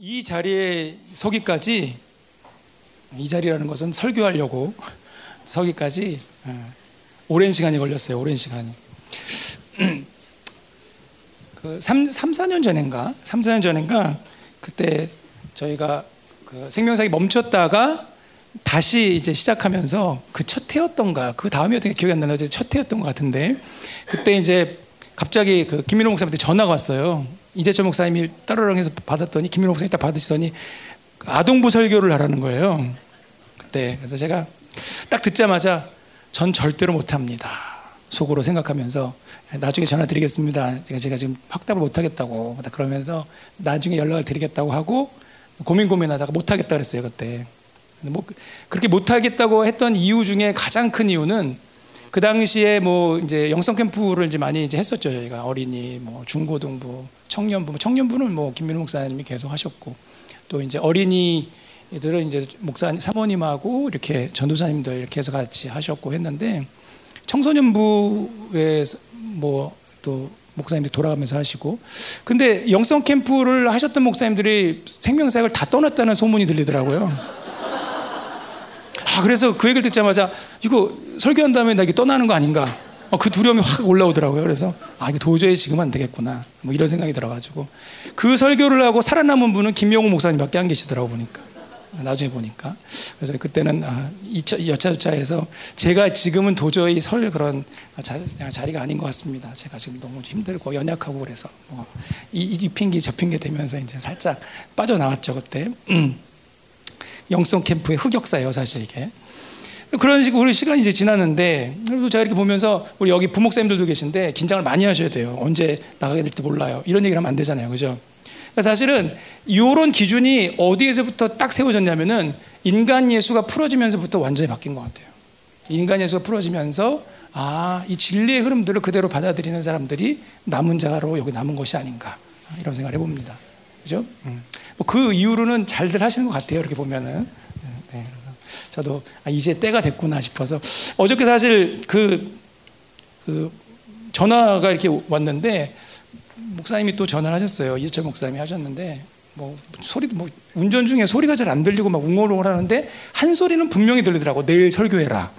이 자리에 서기까지 이 자리라는 것은 설교하려고 서기까지 어, 오랜 시간이 걸렸어요. 오랜 시간이. 그 3, 3, 4년 전인가? 3, 4년 전인가? 그때 저희가 그 생명사기 멈췄다가 다시 이제 시작하면서 그 첫 해였던가 그 다음이 어떻게 기억이 안 나는데 첫 해였던 것 같은데 그때 이제 갑자기 그 김민호 목사님한테 전화가 왔어요. 이재철 목사님이 따르릉해서 받았더니 김민호 목사님이 딱 받으시더니 아동부 설교를 하라는 거예요. 그때 그래서 제가 딱 듣자마자 전 절대로 못합니다. 속으로 생각하면서 나중에 전화 드리겠습니다. 제가 제가 지금 확답을 못 하겠다고 그러면서 나중에 연락을 드리겠다고 하고 고민 고민하다가 못 하겠다 그랬어요 그때. 뭐 그렇게 못 하겠다고 했던 이유 중에 가장 큰 이유는 그 당시에 뭐 이제 영성 캠프를 이제 많이 이제 했었죠 저희가 어린이 뭐 중고등부 청년부 뭐 청년부는 뭐 김민우 목사님이 계속 하셨고 또 이제 어린이들은 이제 목사님 사모님하고 이렇게 전도사님들 이렇게 해서 같이 하셨고 했는데 청소년부에 뭐 또 목사님들이 돌아가면서 하시고 근데 영성 캠프를 하셨던 목사님들이 생명사역을 다 떠났다는 소문이 들리더라고요. 아 그래서 그 얘기를 듣자마자 이거 설교한 다음에 나 이게 떠나는 거 아닌가? 어, 그 두려움이 확 올라오더라고요. 그래서 아 이거 도저히 지금 안 되겠구나. 뭐 이런 생각이 들어가지고 그 설교를 하고 살아남은 분은 김용우 목사님밖에 안 계시더라고 보니까 나중에 보니까 그래서 그때는 아, 여차저차해서 제가 지금은 도저히 설 그런 자, 자리가 아닌 것 같습니다. 제가 지금 너무 힘들고 연약하고 그래서 뭐 이, 이 핑계 저 핑계 되면서 이제 살짝 빠져나왔죠 그때. 음. 영성 캠프의 흑역사예요, 사실 이게. 그런 식으로 우리 시간이 이제 지났는데, 그래도 제가 이렇게 보면서 우리 여기 부목사님들도 계신데 긴장을 많이 하셔야 돼요. 언제 나가게 될지 몰라요. 이런 얘기를 하면 안 되잖아요. 그죠? 그러니까 사실은 이런 기준이 어디에서부터 딱 세워졌냐면은 인간 예수가 풀어지면서부터 완전히 바뀐 것 같아요. 인간 예수가 풀어지면서 아, 이 진리의 흐름들을 그대로 받아들이는 사람들이 남은 자로 여기 남은 것이 아닌가. 이런 생각을 해봅니다. 그죠? 음. 뭐 그 이후로는 잘들 하시는 것 같아요. 이렇게 보면은. 저도 아, 이제 때가 됐구나 싶어서 어저께 사실 그, 그 전화가 이렇게 왔는데 목사님이 또 전화를 하셨어요. 이철 목사님이 하셨는데 뭐 소리도 뭐 운전 중에 소리가 잘 안 들리고 막 웅얼웅얼 하는데 한 소리는 분명히 들리더라고. 내일 설교해라.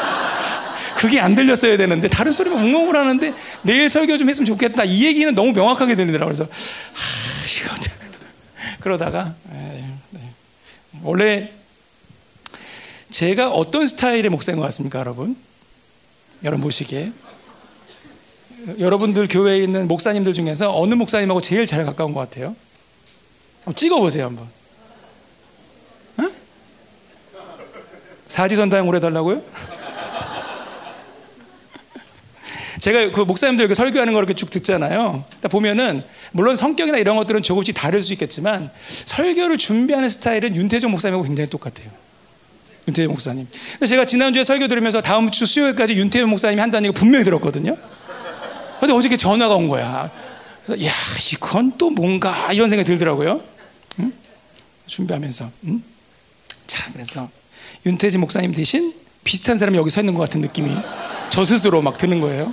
그게 안 들렸어야 되는데 다른 소리만 웅웅을 하는데 내일 설교 좀 했으면 좋겠다. 이 얘기는 너무 명확하게 들리더라고요. 그래서 하, 이거 그러다가 네, 네. 원래 제가 어떤 스타일의 목사인 것 같습니까, 여러분? 여러분 보시기에 여러분들 교회에 있는 목사님들 중에서 어느 목사님하고 제일 잘 가까운 것 같아요? 한번 찍어보세요, 한번. 어? 사지선다형으로 해달라고요? 제가 그 목사님들 이렇게 설교하는 걸 이렇게 쭉 듣잖아요. 보면은 물론 성격이나 이런 것들은 조금씩 다를 수 있겠지만 설교를 준비하는 스타일은 윤태정 목사님하고 굉장히 똑같아요. 윤태정 목사님. 근데 제가 지난주에 설교 들으면서 다음 주 수요일까지 윤태정 목사님이 한다는 얘기 분명히 들었거든요. 근데 어저께 전화가 온 거야. 그래서 야 이건 또 뭔가 이런 생각이 들더라고요. 응? 준비하면서. 응? 자 그래서 윤태진 목사님 대신 비슷한 사람이 여기 서 있는 것 같은 느낌이 저 스스로 막 드는 거예요.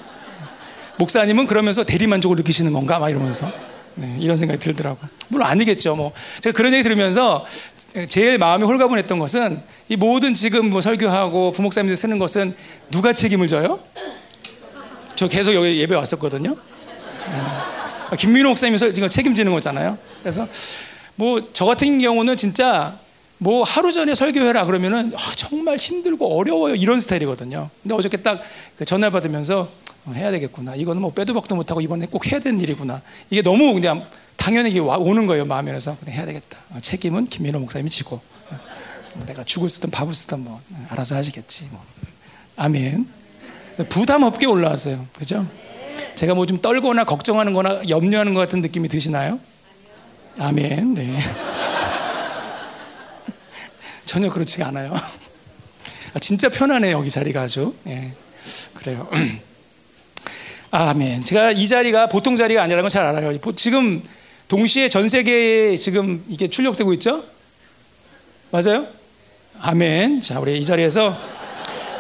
목사님은 그러면서 대리만족을 느끼시는 건가? 막 이러면서. 네, 이런 생각이 들더라고. 물론 아니겠죠. 뭐. 제가 그런 얘기 들으면서 제일 마음이 홀가분했던 것은 이 모든 지금 뭐 설교하고 부목사님들 쓰는 것은 누가 책임을 져요? 저 계속 여기 예배 왔었거든요. 네. 김민호 목사님이 지금 책임지는 거잖아요. 그래서 뭐 저 같은 경우는 진짜 뭐 하루 전에 설교해라 그러면은 아, 정말 힘들고 어려워요 이런 스타일이거든요. 근데 어저께 딱그 전화 받으면서 어, 해야 되겠구나. 이거는 뭐 빼도 박도 못하고 이번에 꼭 해야 되는 일이구나. 이게 너무 그냥 당연히 오는 거예요 마음에 그래서 그래 해야 되겠다. 어, 책임은 김민호 목사님이 지고 어, 뭐 내가 죽을 쓰든 밥을 쓰든 뭐 알아서 하시겠지. 뭐. 아멘. 부담 없게 올라왔어요. 그죠? 제가 뭐 좀 떨거나 걱정하는 거나 염려하는 것 같은 느낌이 드시나요? 아멘. 네. 전혀 그렇지가 않아요. 아, 진짜 편하네요, 여기 자리가 아주. 예. 그래요. 아멘. 제가 이 자리가 보통 자리가 아니라는 건잘 알아요. 지금 동시에 전 세계에 지금 이게 출력되고 있죠? 맞아요? 아멘. 자, 우리 이 자리에서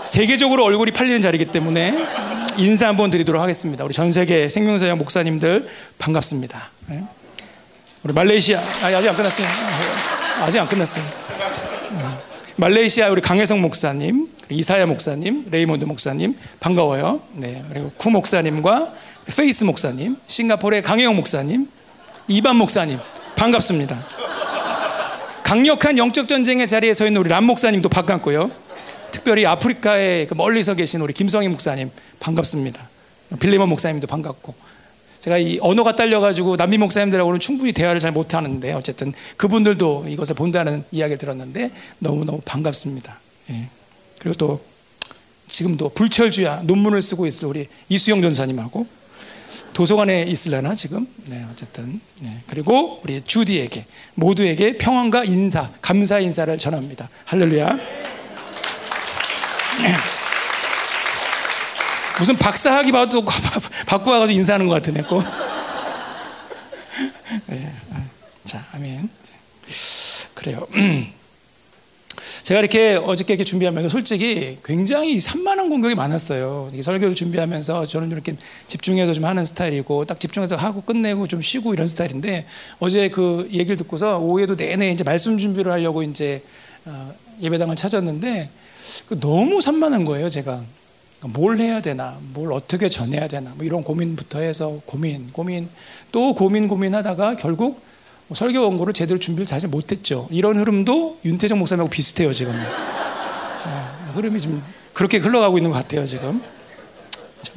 세계적으로 얼굴이 팔리는 자리이기 때문에 인사 한번 드리도록 하겠습니다. 우리 전 세계 생명사역 목사님들 반갑습니다. 네. 우리 말레이시아 아, 아직 안 끝났어요. 아직 안 끝났어요. 말레이시아 우리 강혜성 목사님, 이사야 목사님, 레이몬드 목사님 반가워요. 네 그리고 쿠 목사님과 페이스 목사님, 싱가포르의 강혜영 목사님, 이반 목사님 반갑습니다. 강력한 영적 전쟁의 자리에 서 있는 우리 람 목사님도 반갑고요. 특별히 아프리카에 그 멀리서 계신 우리 김성희 목사님 반갑습니다. 빌리먼 목사님도 반갑고 제가 이 언어가 딸려가지고 남미 목사님들하고는 충분히 대화를 잘 못하는데 어쨌든 그분들도 이것을 본다는 이야기를 들었는데 너무너무 반갑습니다. 예. 그리고 또 지금도 불철주야 논문을 쓰고 있을 우리 이수영 전사님하고 도서관에 있으려나 지금 네 어쨌든 네. 그리고 우리 주디에게 모두에게 평안과 인사 감사 인사를 전합니다 할렐루야 무슨 박사학위 봐도 받고 와가지고 인사하는 것 같으네 꼭. 네. 자, 아멘. 그래요. 제가 이렇게 어저께 이렇게 준비하면서 솔직히 굉장히 산만한 공격이 많았어요. 설교를 준비하면서 저는 이렇게 집중해서 좀 하는 스타일이고 딱 집중해서 하고 끝내고 좀 쉬고 이런 스타일인데 어제 그 얘기를 듣고서 오후에도 내내 이제 말씀 준비를 하려고 이제 어, 예배당을 찾았는데 그 너무 산만한 거예요, 제가. 뭘 해야 되나, 뭘 어떻게 전해야 되나, 뭐 이런 고민부터 해서 고민, 고민, 또 고민, 고민하다가 결국 뭐 설교 원고를 제대로 준비를 잘 못했죠. 이런 흐름도 윤태정 목사님하고 비슷해요, 지금. 네, 흐름이 좀 그렇게 흘러가고 있는 것 같아요, 지금.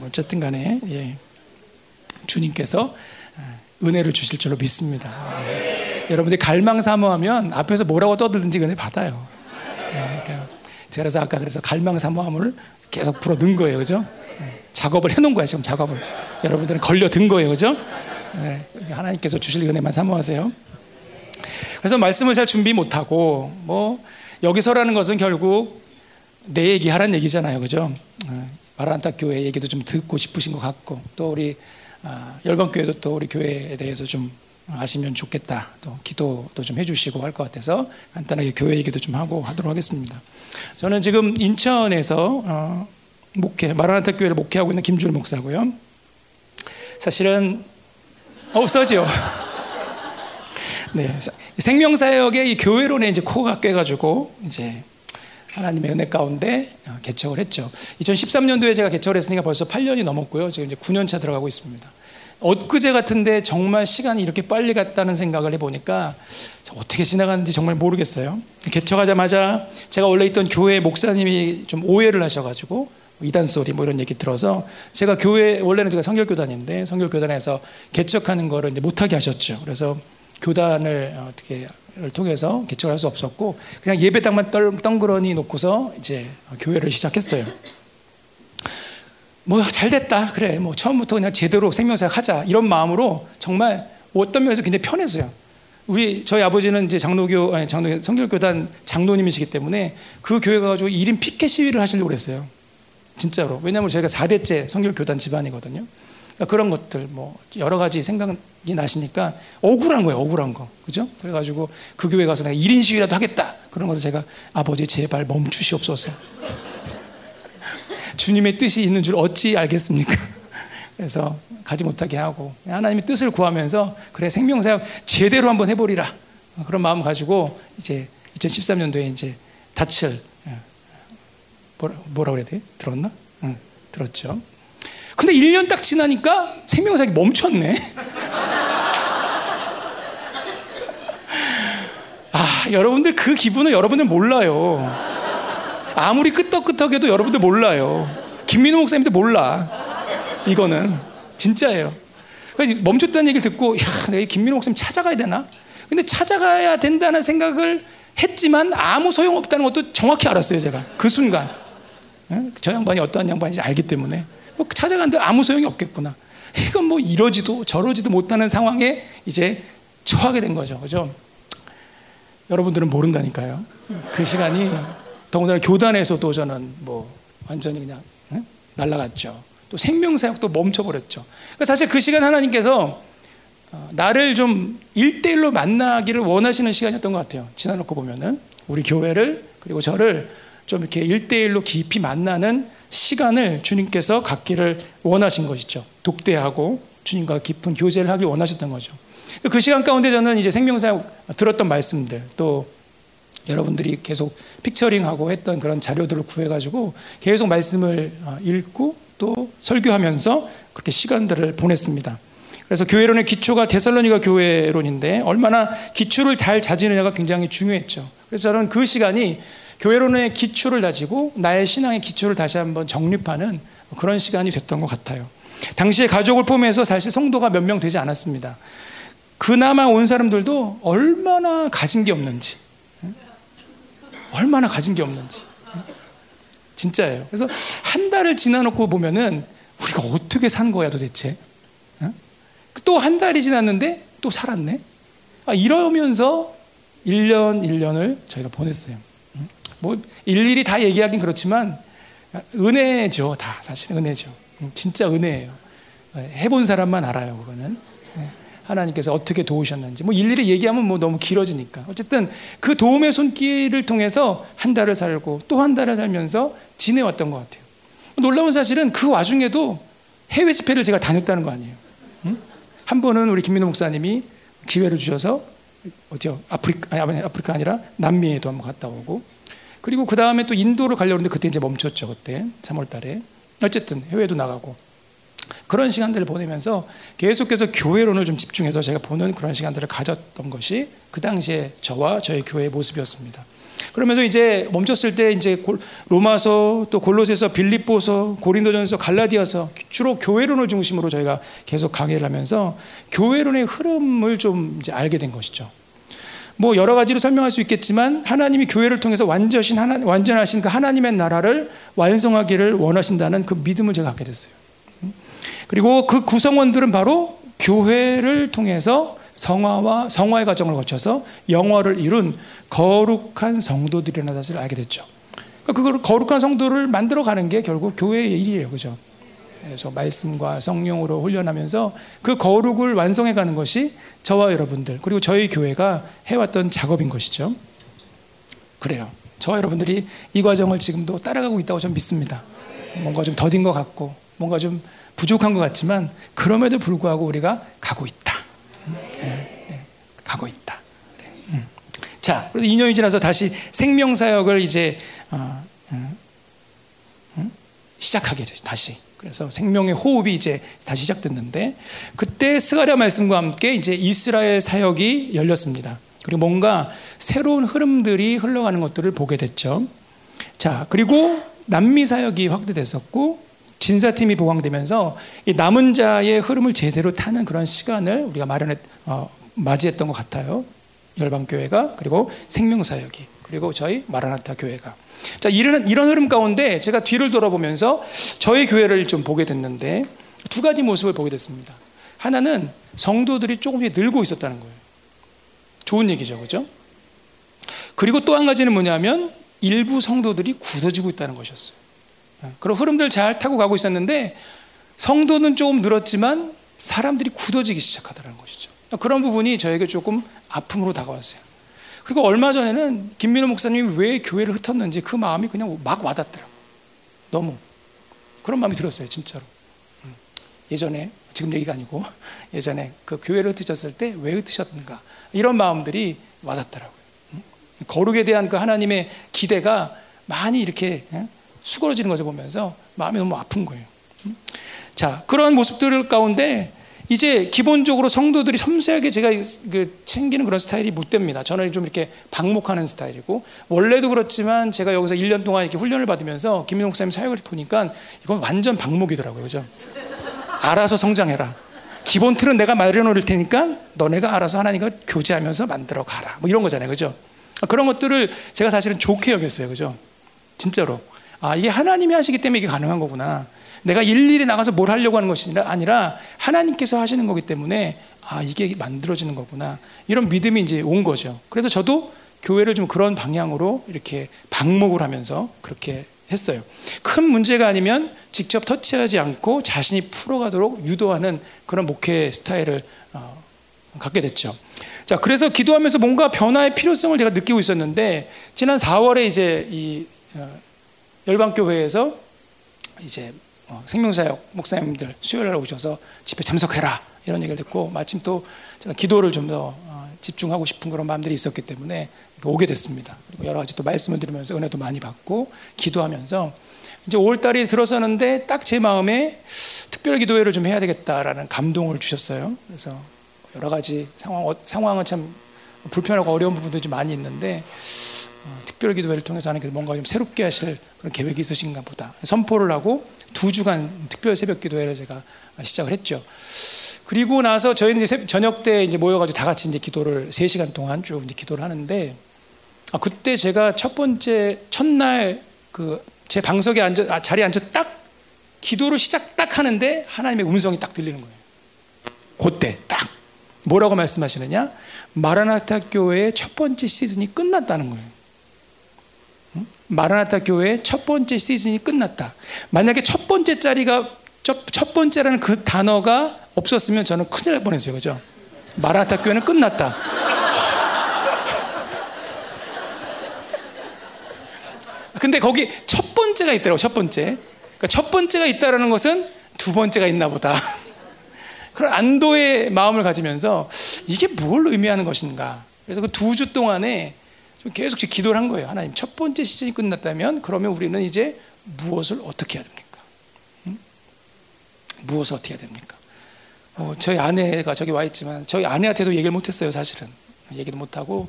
어쨌든 간에, 예. 주님께서 아, 은혜를 주실 줄로 믿습니다. 예. 여러분들이 갈망 사모하면 앞에서 뭐라고 떠들든지 은혜 받아요. 예, 그러니까 그래서 아까 그래서 갈망 사모함을 계속 풀어 든 거예요. 그죠? 네. 작업을 해 놓은 거야, 지금 작업을. 여러분들은 걸려 든 거예요. 그죠? 네. 하나님께서 주실 은혜만 사모하세요. 그래서 말씀을 잘 준비 못하고, 뭐, 여기서라는 것은 결국 내 얘기 하라는 얘기잖아요. 그죠? 네. 마라한타 교회 얘기도 좀 듣고 싶으신 것 같고, 또 우리 아, 열방 교회도 또 우리 교회에 대해서 좀 아시면 좋겠다. 또 기도도 좀 해주시고 할 것 같아서 간단하게 교회 얘기도 좀 하고 하도록 하겠습니다. 저는 지금 인천에서 어, 목회 마라나타 교회를 목회하고 있는 김준 목사고요. 사실은 없어지요. 네, 생명사역의 이 교회론에 이제 코가 꿰가지고 이제 하나님의 은혜 가운데 어, 개척을 했죠. 2013년도에 제가 개척을 했으니까 벌써 8년이 넘었고요. 지금 이제 9년 차 들어가고 있습니다. 엊그제 같은데 정말 시간이 이렇게 빨리 갔다는 생각을 해보니까 어떻게 지나갔는지 정말 모르겠어요. 개척하자마자 제가 원래 있던 교회 목사님이 좀 오해를 하셔가지고 이단 소리 뭐 이런 얘기 들어서 제가 교회 원래는 제가 성결교단인데 성결교단에서 개척하는 거를 이제 못하게 하셨죠. 그래서 교단을 어떻게 통해서 개척을 할 수 없었고 그냥 예배당만 덩그러니 놓고서 이제 교회를 시작했어요. 뭐 잘 됐다 그래 뭐 처음부터 그냥 제대로 생명사역 하자 이런 마음으로 정말 어떤 면에서 굉장히 편했어요. 우리 저희 아버지는 이제 장로교 아니 장로 성결교단 장로님이시기 때문에 그 교회 가가지고 1인 피켓 시위를 하시려고 그랬어요. 진짜로. 왜냐하면 저희가 4대째 성결교단 집안이거든요. 그러니까 그런 것들 뭐 여러 가지 생각이 나시니까 억울한 거예요. 억울한 거. 그죠? 그래가지고 그 교회 가서 내가 1인 시위라도 하겠다. 그런 것을 제가 아버지 제발 멈추시옵소서. 주님의 뜻이 있는 줄 어찌 알겠습니까? 그래서 가지 못하게 하고 하나님의 뜻을 구하면서 그래 생명사역 제대로 한번 해보리라 그런 마음 가지고 이제 2013년도에 이제 예, 뭐라, 뭐라 그래야 돼? 들었나? 응, 들었죠. 근데 1년 딱 지나니까 생명사역이 멈췄네. 아, 여러분들 그 기분은 여러분들 몰라요. 아무리 끄떡끄떡해도 여러분들 몰라요. 김민호 목사님도 몰라. 이거는 진짜예요. 멈췄다는 얘기를 듣고 야, 내가 김민호 목사님 찾아가야 되나? 근데 찾아가야 된다는 생각을 했지만 아무 소용 없다는 것도 정확히 알았어요, 제가. 그 순간. 저 양반이 어떠한 양반인지 알기 때문에 뭐 찾아가는데 아무 소용이 없겠구나. 이건 뭐 이러지도 저러지도 못하는 상황에 이제 처하게 된 거죠. 그죠? 여러분들은 모른다니까요. 그 시간이 더군다나 교단에서도 저는 뭐 완전히 그냥 응? 날라갔죠. 또 생명 사역도 멈춰버렸죠. 그러니까 사실 그 시간 하나님께서 어, 나를 좀 일대일로 만나기를 원하시는 시간이었던 것 같아요. 지나놓고 보면은 우리 교회를 그리고 저를 좀 이렇게 일대일로 깊이 만나는 시간을 주님께서 갖기를 원하신 것이죠. 독대하고 주님과 깊은 교제를 하기 원하셨던 거죠. 그 시간 가운데 저는 이제 생명사역 들었던 말씀들 또 여러분들이 계속 픽처링하고 했던 그런 자료들을 구해가지고 계속 말씀을 어, 읽고 또 설교하면서 그렇게 시간들을 보냈습니다. 그래서 교회론의 기초가 데살로니가 교회론인데 얼마나 기초를 잘 다지느냐가 굉장히 중요했죠. 그래서 저는 그 시간이 교회론의 기초를 다지고 나의 신앙의 기초를 다시 한번 정립하는 그런 시간이 됐던 것 같아요. 당시에 가족을 포함해서 사실 성도가 몇 명 되지 않았습니다. 그나마 온 사람들도 얼마나 가진 게 없는지, 얼마나 가진 게 없는지. 진짜예요. 그래서 한 달을 지나놓고 보면은 우리가 어떻게 산 거야 도대체? 또 한 달이 지났는데 또 살았네. 아, 이러면서 1년 1년을 저희가 보냈어요. 뭐 일일이 다 얘기하긴 그렇지만 은혜죠. 다 사실 은혜죠. 진짜 은혜예요. 해본 사람만 알아요. 그거는 하나님께서 어떻게 도우셨는지 뭐 일일이 얘기하면 뭐 너무 길어지니까 어쨌든 그 도움의 손길을 통해서 한 달을 살고 또 한 달을 살면서 지내왔던 것 같아요. 놀라운 사실은 그 와중에도 해외 집회를 제가 다녔다는 거 아니에요. 한 번은 우리 김민호 목사님이 기회를 주셔서 어디요? 아프리카 아니 아프리카 아니라 남미에도 한번 갔다 오고 그리고 그 다음에 또 인도를 가려고 했는데 그때 이제 멈췄죠 그때 3월 달에 어쨌든 해외도 나가고 그런 시간들을 보내면서 계속해서 교회론을 좀 집중해서 제가 보는 그런 시간들을 가졌던 것이 그 당시에 저와 저희 교회의 모습이었습니다. 그러면서 이제 멈췄을 때 이제 로마서 또 골로새서 빌립보서 고린도전서 갈라디아서 주로 교회론을 중심으로 저희가 계속 강의를 하면서 교회론의 흐름을 좀 이제 알게 된 것이죠. 뭐 여러 가지로 설명할 수 있겠지만 하나님이 교회를 통해서 완전하신 하나, 완전하신 그 하나님의 나라를 완성하기를 원하신다는 그 믿음을 제가 갖게 됐어요. 그리고 그 구성원들은 바로 교회를 통해서 성화와 성화의 과정을 거쳐서 영화를 이룬 거룩한 성도들이라는 사실을 알게 됐죠. 그러니까 그 거룩한 성도를 만들어 가는 게 결국 교회의 일이에요. 그죠? 그래서 말씀과 성령으로 훈련하면서 그 거룩을 완성해 가는 것이 저와 여러분들 그리고 저희 교회가 해왔던 작업인 것이죠. 그래요. 저와 여러분들이 이 과정을 지금도 따라가고 있다고 저는 믿습니다. 뭔가 좀 더딘 것 같고 뭔가 좀 부족한 것 같지만 그럼에도 불구하고 우리가 가고 있다. 예, 예, 가고 있다. 그래. 음. 자, 2년이 지나서 다시 생명 사역을 이제 어, 음, 음? 시작하게 되죠. 다시. 그래서 생명의 호흡이 이제 다시 시작됐는데 그때 스가랴 말씀과 함께 이제 이스라엘 사역이 열렸습니다. 그리고 뭔가 새로운 흐름들이 흘러가는 것들을 보게 됐죠. 자, 그리고 남미 사역이 확대됐었고 진사팀이 보강되면서 이 남은 자의 흐름을 제대로 타는 그런 시간을 우리가 마련했 어, 맞이했던 것 같아요. 열방 교회가 그리고 생명 사역이 그리고 저희 마라나타 교회가 자 이런 이런 흐름 가운데 제가 뒤를 돌아보면서 저희 교회를 좀 보게 됐는데 두 가지 모습을 보게 됐습니다. 하나는 성도들이 조금씩 늘고 있었다는 거예요. 좋은 얘기죠, 그죠? 그리고 또 한 가지는 뭐냐면 일부 성도들이 굳어지고 있다는 것이었어요. 그런 흐름들 잘 타고 가고 있었는데 성도는 조금 늘었지만 사람들이 굳어지기 시작하더라는 것이죠. 그런 부분이 저에게 조금 아픔으로 다가왔어요. 그리고 얼마 전에는 김민호 목사님이 왜 교회를 흩었는지 그 마음이 그냥 막 와닿더라고. 너무 그런 마음이 들었어요, 진짜로. 음. 예전에 지금 얘기가 아니고 예전에 그 교회를 흩으셨을 때 왜 흩으셨는가 이런 마음들이 와닿더라고요. 음. 거룩에 대한 그 하나님의 기대가 많이 이렇게 예, 수그러지는 것을 보면서 마음이 너무 아픈 거예요. 음. 자 그런 모습들 가운데 이제 기본적으로 성도들이 섬세하게 제가 그 챙기는 그런 스타일이 못 됩니다. 저는 좀 이렇게 방목하는 스타일이고 원래도 그렇지만 제가 여기서 1년 동안 이렇게 훈련을 받으면서 김민호 목사님 사역을 보니까 이건 완전 방목이더라고요. 그죠? 알아서 성장해라. 기본 틀은 내가 마련해 놓을 테니까 너네가 알아서 하나님과 교제하면서 만들어 가라. 뭐 이런 거잖아요. 그죠? 그런 것들을 제가 사실은 좋게 여겼어요. 그죠? 진짜로. 아, 이게 하나님이 하시기 때문에 이게 가능한 거구나. 내가 일일이 나가서 뭘 하려고 하는 것이 아니라 하나님께서 하시는 거기 때문에 아, 이게 만들어지는 거구나. 이런 믿음이 이제 온 거죠. 그래서 저도 교회를 좀 그런 방향으로 이렇게 방목을 하면서 그렇게 했어요. 큰 문제가 아니면 직접 터치하지 않고 자신이 풀어가도록 유도하는 그런 목회 스타일을 어, 갖게 됐죠. 자, 그래서 기도하면서 뭔가 변화의 필요성을 제가 느끼고 있었는데 지난 4월에 이제 이 어, 열방교회에서 이제 어, 생명사역 목사님들 수요일 날 오셔서 집회 참석해라 이런 얘기를 듣고 마침 또 제가 기도를 좀 더 집중하고 싶은 그런 마음들이 있었기 때문에 오게 됐습니다. 그리고 여러 가지 또 말씀을 들으면서 은혜도 많이 받고 기도하면서 이제 5월 달이 들어서는데 딱 제 마음에 특별 기도회를 좀 해야 되겠다라는 감동을 주셨어요. 그래서 여러 가지 상황 상황은 참 불편하고 어려운 부분들이 좀 많이 있는데 어, 특별 기도회를 통해서 하나님께서 뭔가 좀 새롭게 하실 그런 계획이 있으신가 보다 선포를 하고 두 주간 특별 새벽 기도회를 제가 시작을 했죠. 그리고 나서 저희는 이제 저녁 때 이제 모여가지고 다 같이 이제 기도를 3 시간 동안 쭉 이제 기도를 하는데 아, 그때 제가 첫 번째 첫날 그 제 방석에 앉아 아, 자리에 앉아 딱 기도를 시작 딱 하는데 하나님의 음성이 딱 들리는 거예요. 그때 딱 뭐라고 말씀하시느냐? 마라나타 교회의 첫 번째 시즌이 끝났다는 거예요. 마라나타 교회의 첫 번째 시즌이 끝났다. 만약에 첫 번째 자리가 첫, 첫 번째라는 그 단어가 없었으면 저는 큰일 날 뻔했어요. 그죠? 마라나타 교회는 끝났다. 근데 거기 첫 번째가 있더라고, 첫 번째. 그러니까 첫 번째가 있다라는 것은 두 번째가 있나 보다. 그런 안도의 마음을 가지면서 이게 뭘 의미하는 것인가. 그래서 그 두 주 동안에 계속 기도를 한 거예요. 하나님, 첫 번째 시즌이 끝났다면 그러면 우리는 이제 무엇을 어떻게 해야 됩니까? 응? 무엇을 어떻게 해야 됩니까? 어, 저희 아내가 저기 와 있지만 저희 아내한테도 얘기를 못했어요. 사실은 얘기도 못하고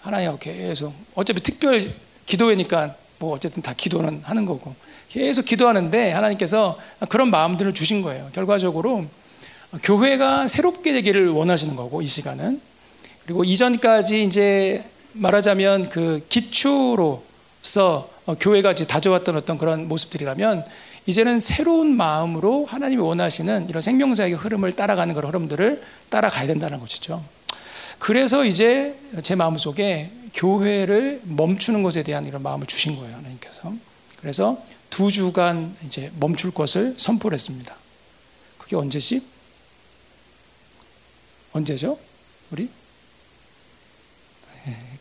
하나님 계속 어차피 특별 기도회니까 뭐 어쨌든 다 기도는 하는 거고 계속 기도하는데 하나님께서 그런 마음들을 주신 거예요. 결과적으로 교회가 새롭게 되기를 원하시는 거고 이 시간은 그리고 이전까지 이제 말하자면 그 기초로서 교회가 이제 다져왔던 어떤 그런 모습들이라면 이제는 새로운 마음으로 하나님이 원하시는 이런 생명사의 흐름을 따라가는 그런 흐름들을 따라가야 된다는 것이죠. 그래서 이제 제 마음 속에 교회를 멈추는 것에 대한 이런 마음을 주신 거예요, 하나님께서. 그래서 두 주간 이제 멈출 것을 선포를 했습니다. 그게 언제지? 언제죠? 우리?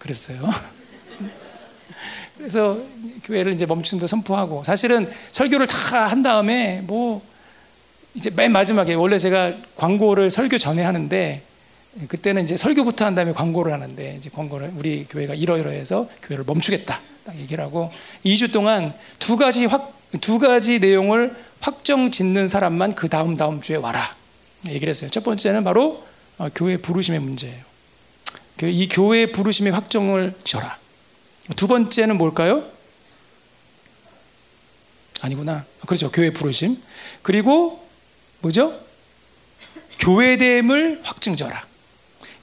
네, 그랬어요. 그래서 교회를 이제 멈춘다 선포하고 사실은 설교를 다 한 다음에 뭐 이제 맨 마지막에 원래 제가 광고를 설교 전에 하는데 그때는 이제 설교부터 한 다음에 광고를 하는데 이제 광고를 우리 교회가 이러이러해서 교회를 멈추겠다 딱 얘기를 하고 2주 동안 두 가지 확 두 가지 내용을 확정 짓는 사람만 그 다음 다음 주에 와라 얘기를 했어요. 첫 번째는 바로 어, 교회 부르심의 문제예요. 그이 교회 부르심의 확정을 지어라. 두 번째는 뭘까요? 아니구나. 그렇죠. 교회 부르심. 그리고 뭐죠? 교회됨을 확증져라.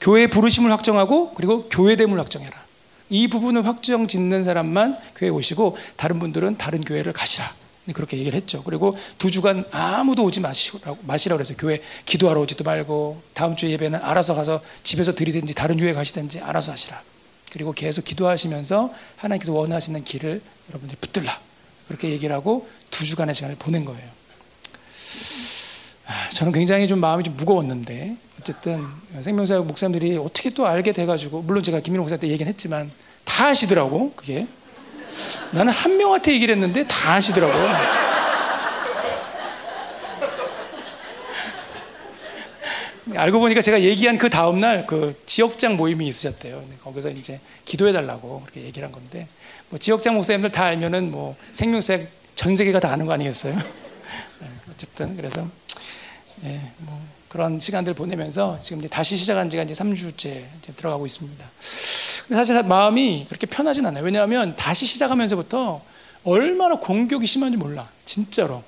교회 부르심을 확정하고 그리고 교회됨을 확정해라. 이 부분을 확정 짓는 사람만 교회 오시고 다른 분들은 다른 교회를 가시라. 그렇게 얘기를 했죠. 그리고 두 주간 아무도 오지 마시라고 마시라고 그래서 교회 기도하러 오지도 말고 다음 주 예배는 알아서 가서 집에서 드리든지 다른 교회 가시든지 알아서 하시라. 그리고 계속 기도하시면서 하나님께서 원하시는 길을 여러분들이 붙들라. 그렇게 얘기를 하고 두 주간의 시간을 보낸 거예요. 아, 저는 굉장히 좀 마음이 좀 무거웠는데 어쨌든 생명사역 목사님들이 어떻게 또 알게 돼가지고 물론 제가 김민호 목사 때 얘기는 했지만 다 아시더라고 그게 나는 한 명한테 얘기를 했는데 다 아시더라고 알고 보니까 제가 얘기한 그 다음날 그 지역장 모임이 있으셨대요. 거기서 이제 기도해 달라고 그렇게 얘기를 한 건데 뭐 지역장 목사님들 다 알면은 뭐 생명색 전 세계가 다 아는 거 아니겠어요? 네, 어쨌든 그래서 예, 뭐 그런 시간들 보내면서 지금 이제 다시 시작한 지가 이제 3주째 이제 들어가고 있습니다. 사실 마음이 그렇게 편하진 않아요. 왜냐하면 다시 시작하면서부터 얼마나 공격이 심한지 몰라. 진짜로.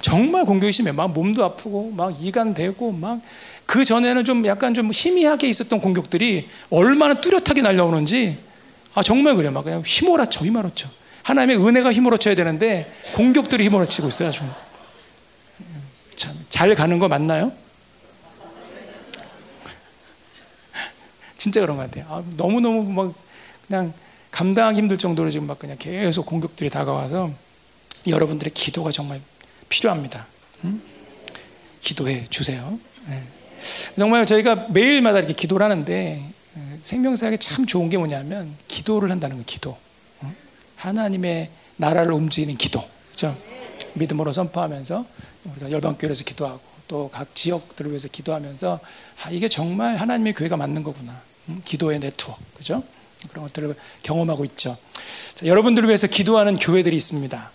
정말 공격이 심해. 막 몸도 아프고, 막 이간 되고, 막 그 전에는 좀 약간 좀 희미하게 있었던 공격들이 얼마나 뚜렷하게 날려오는지, 아, 정말 그래. 막 그냥 휘몰아쳐, 휘몰아쳐. 하나님의 은혜가 휘몰아쳐야 되는데, 공격들이 휘몰아치고 있어요, 아주. 참, 잘 가는 거 맞나요? 진짜 그런 것 같아요. 아, 너무너무 막 그냥 감당하기 힘들 정도로 지금 막 그냥 계속 공격들이 다가와서 여러분들의 기도가 정말 필요합니다. 음? 기도해 주세요. 네. 정말 저희가 매일마다 이렇게 기도를 하는데 생명사역에 참 좋은 게 뭐냐면 기도를 한다는 거 기도. 어? 하나님의 나라를 움직이는 기도. 그죠? 믿음으로 선포하면서 우리가 열방교회에서 기도하고 또 각 지역들을 위해서 기도하면서 아, 이게 정말 하나님의 교회가 맞는 거구나. 음, 기도의 네트워크, 그죠? 그런 것들을 경험하고 있죠. 자, 여러분들을 위해서 기도하는 교회들이 있습니다.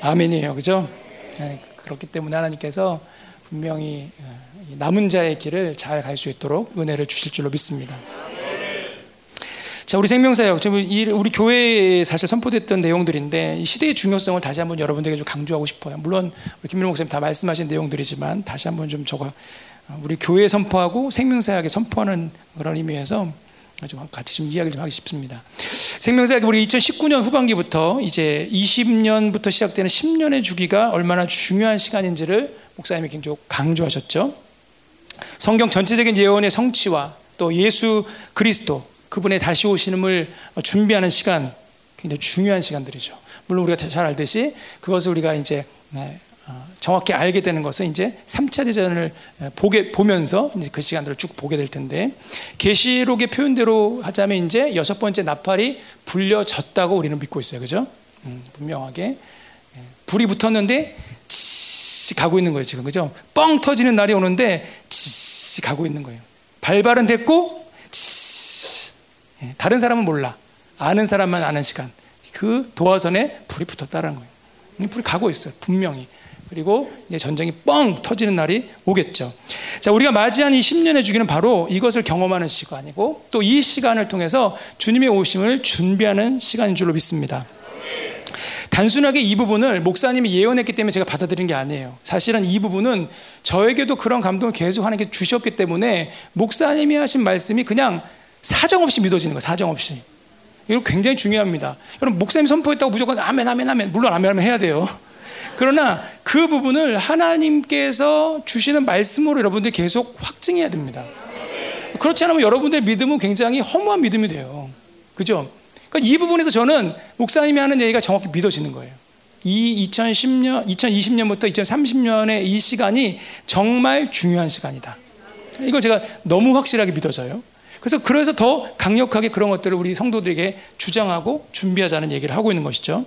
아멘이에요, 그죠? 네, 그렇기 때문에 하나님께서 분명히 어, 남은 자의 길을 잘 갈 수 있도록 은혜를 주실 줄로 믿습니다. 자, 우리 생명사역, 우리 교회에 사실 선포됐던 내용들인데 이 시대의 중요성을 다시 한번 여러분들에게 좀 강조하고 싶어요. 물론 김민호 목사님 다 말씀하신 내용들이지만 다시 한번 좀 저거 우리 교회에 선포하고 생명사역에 선포하는 그런 의미에서 좀 같이 좀 이야기를 좀 하기 싶습니다. 생명사역 우리 2019년 후반기부터 이제 20년부터 시작되는 10년의 주기가 얼마나 중요한 시간인지를 목사님이 굉장히 강조하셨죠. 성경 전체적인 예언의 성취와 또 예수 그리스도 그분의 다시 오시는을 준비하는 시간 굉장히 중요한 시간들이죠. 물론 우리가 잘 알듯이 그것을 우리가 이제 네, 어, 정확히 알게 되는 것은 이제 3차 대전을 보게 보면서 그 시간들을 쭉 보게 될 텐데 계시록의 표현대로 하자면 이제 여섯 번째 나팔이 불려졌다고 우리는 믿고 있어요. 그죠? 음, 분명하게 예, 불이 붙었는데 치 가고 있는 거예요, 지금. 그죠? 뻥 터지는 날이 오는데 치 가고 있는 거예요. 발발은 됐고 치 예, 다른 사람은 몰라. 아는 사람만 아는 시간. 그 도화선에 불이 붙었다는 거예요. 불이 가고 있어요. 분명히. 그리고 이제 전쟁이 뻥 터지는 날이 오겠죠. 자, 우리가 맞이한 이 10년의 주기는 바로 이것을 경험하는 시간이고 또 이 시간을 통해서 주님의 오심을 준비하는 시간인 줄로 믿습니다. 단순하게 이 부분을 목사님이 예언했기 때문에 제가 받아들인 게 아니에요. 사실은 이 부분은 저에게도 그런 감동을 계속 하나님께 주셨기 때문에 목사님이 하신 말씀이 그냥 사정없이 믿어지는 거예요. 사정없이. 이거 굉장히 중요합니다. 여러분 목사님 선포했다고 무조건 아멘 아멘 아멘 물론 아멘 아멘 해야 돼요. 그러나 그 부분을 하나님께서 주시는 말씀으로 여러분들이 계속 확증해야 됩니다. 그렇지 않으면 여러분들의 믿음은 굉장히 허무한 믿음이 돼요. 그죠? 그러니까 이 부분에서 저는 목사님이 하는 얘기가 정확히 믿어지는 거예요. 이 2010년, 2020년부터 2030년의 이 시간이 정말 중요한 시간이다. 이걸 제가 너무 확실하게 믿어져요. 그래서 그래서 더 강력하게 그런 것들을 우리 성도들에게 주장하고 준비하자는 얘기를 하고 있는 것이죠.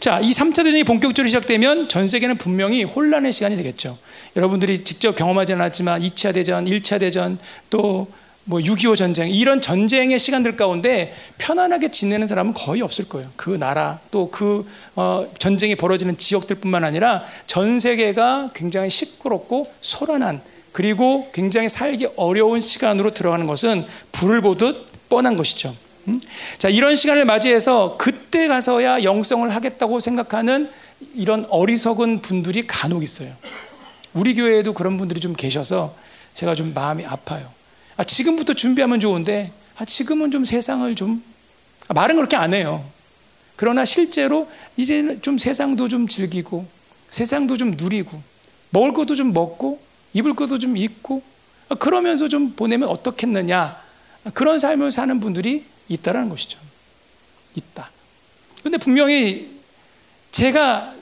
자, 이 3차 대전이 본격적으로 시작되면 전 세계는 분명히 혼란의 시간이 되겠죠. 여러분들이 직접 경험하지 않았지만 2차 대전, 1차 대전, 또 뭐 6.25 전쟁, 이런 전쟁의 시간들 가운데 편안하게 지내는 사람은 거의 없을 거예요. 그 나라, 또그 어, 전쟁이 벌어지는 지역들 뿐만 아니라 전 세계가 굉장히 시끄럽고 소란한 그리고 굉장히 살기 어려운 시간으로 들어가는 것은 불을 보듯 뻔한 것이죠. 음? 자, 이런 시간을 맞이해서 그때 가서야 영성을 하겠다고 생각하는 이런 어리석은 분들이 간혹 있어요. 우리 교회에도 그런 분들이 좀 계셔서 제가 좀 마음이 아파요. 아, 지금부터 준비하면 좋은데, 아, 지금은 좀 세상을 좀, 아, 말은 그렇게 안 해요. 그러나 실제로 이제는 좀 세상도 좀 즐기고, 세상도 좀 누리고, 먹을 것도 좀 먹고, 입을 것도 좀 입고 그러면서 좀 보내면 어떻겠느냐 그런 삶을 사는 분들이 있다라는 것이죠. 있다. 근데 분명히 제가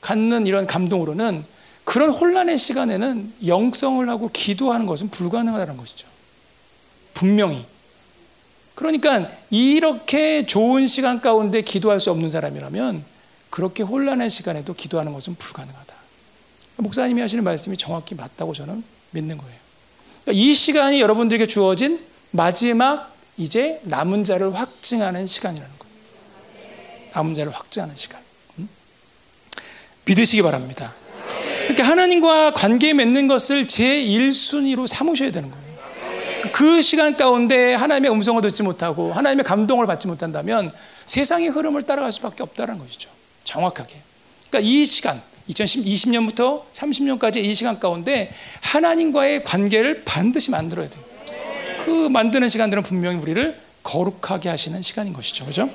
갖는 이런 감동으로는 그런 혼란의 시간에는 영성을 하고 기도하는 것은 불가능하다는 것이죠. 분명히. 그러니까 이렇게 좋은 시간 가운데 기도할 수 없는 사람이라면 그렇게 혼란의 시간에도 기도하는 것은 불가능하다. 목사님이 하시는 말씀이 정확히 맞다고 저는 믿는 거예요. 그러니까 이 시간이 여러분들에게 주어진 마지막 이제 남은 자를 확증하는 시간이라는 거예요. 남은 자를 확증하는 시간. 음? 믿으시기 바랍니다. 그러니까 하나님과 관계 맺는 것을 제 1순위로 삼으셔야 되는 거예요. 그 시간 가운데 하나님의 음성을 듣지 못하고 하나님의 감동을 받지 못한다면 세상의 흐름을 따라갈 수밖에 없다는 것이죠. 정확하게. 그러니까 이 시간, 2020년부터 30년까지 이 시간 가운데 하나님과의 관계를 반드시 만들어야 돼요. 그 만드는 시간들은 분명히 우리를 거룩하게 하시는 시간인 것이죠. 그죠?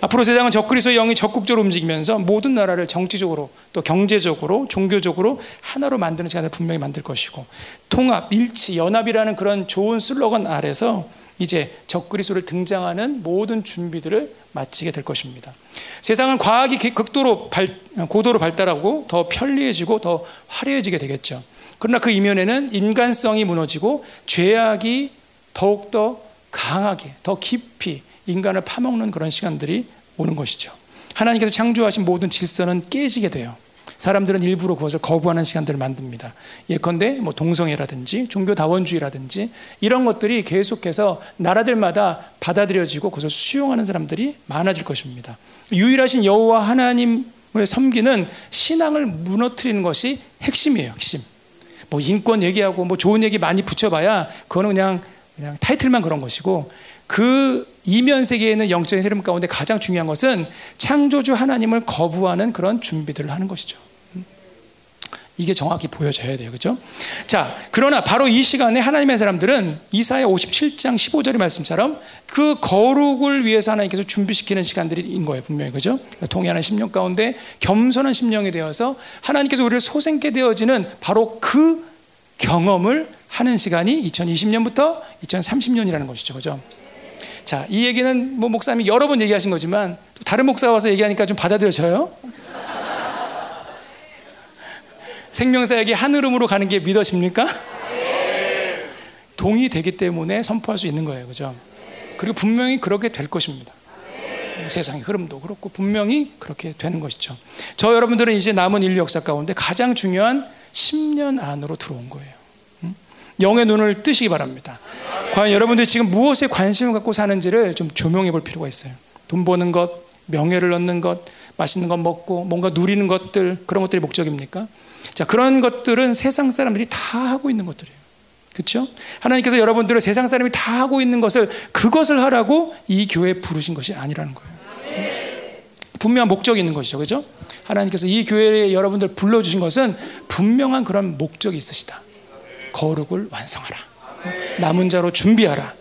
앞으로 세상은 적그리스도의 영이 적극적으로 움직이면서 모든 나라를 정치적으로 또 경제적으로 종교적으로 하나로 만드는 시간을 분명히 만들 것이고 통합, 일치, 연합이라는 그런 좋은 슬로건 아래서 이제 적그리스도를 등장하는 모든 준비들을 마치게 될 것입니다. 세상은 과학이 극도로 발, 고도로 발달하고 더 편리해지고 더 화려해지게 되겠죠. 그러나 그 이면에는 인간성이 무너지고 죄악이 더욱더 강하게, 더 깊이 인간을 파먹는 그런 시간들이 오는 것이죠. 하나님께서 창조하신 모든 질서는 깨지게 돼요. 사람들은 일부러 그것을 거부하는 시간들을 만듭니다. 예컨대 뭐 동성애라든지 종교 다원주의라든지 이런 것들이 계속해서 나라들마다 받아들여지고 그것을 수용하는 사람들이 많아질 것입니다. 유일하신 여호와 하나님을 섬기는 신앙을 무너뜨리는 것이 핵심이에요. 핵심. 뭐 인권 얘기하고 뭐 좋은 얘기 많이 붙여봐야 그거는 그냥 그냥 타이틀만 그런 것이고 그 이면 세계에 있는 영적인 흐름 가운데 가장 중요한 것은 창조주 하나님을 거부하는 그런 준비들을 하는 것이죠. 이게 정확히 보여져야 돼요. 그죠? 자, 그러나 바로 이 시간에 하나님의 사람들은 이사야 57장 15절의 말씀처럼 그 거룩을 위해서 하나님께서 준비시키는 시간들인 거예요. 분명히. 그죠? 통해하는 심령 가운데 겸손한 심령이 되어서 하나님께서 우리를 소생케 되어지는 바로 그 경험을 하는 시간이 2020년부터 2030년이라는 것이죠. 그죠? 자, 이 얘기는 뭐 목사님이 여러 번 얘기하신 거지만 다른 목사 와서 얘기하니까 좀 받아들여져요? 생명사역이 하늘음으로 가는 게 믿어집니까? 동의되기 때문에 선포할 수 있는 거예요. 그죠? 그리고 분명히 그렇게 될 것입니다. 세상의 흐름도 그렇고 분명히 그렇게 되는 것이죠. 저 여러분들은 이제 남은 인류 역사 가운데 가장 중요한 10년 안으로 들어온 거예요. 영의 눈을 뜨시기 바랍니다. 과연 여러분들이 지금 무엇에 관심을 갖고 사는지를 좀 조명해 볼 필요가 있어요. 돈 버는 것, 명예를 얻는 것, 맛있는 것 먹고 뭔가 누리는 것들 그런 것들이 목적입니까? 자, 그런 것들은 세상 사람들이 다 하고 있는 것들이에요. 그렇죠? 하나님께서 여러분들을 세상 사람이 다 하고 있는 것을 그것을 하라고 이 교회에 부르신 것이 아니라는 거예요. 분명한 목적이 있는 것이죠. 그죠? 하나님께서 이 교회에 여러분들 불러 주신 것은 분명한 그런 목적이 있으시다. 거룩을 완성하라. 남은 자로 준비하라.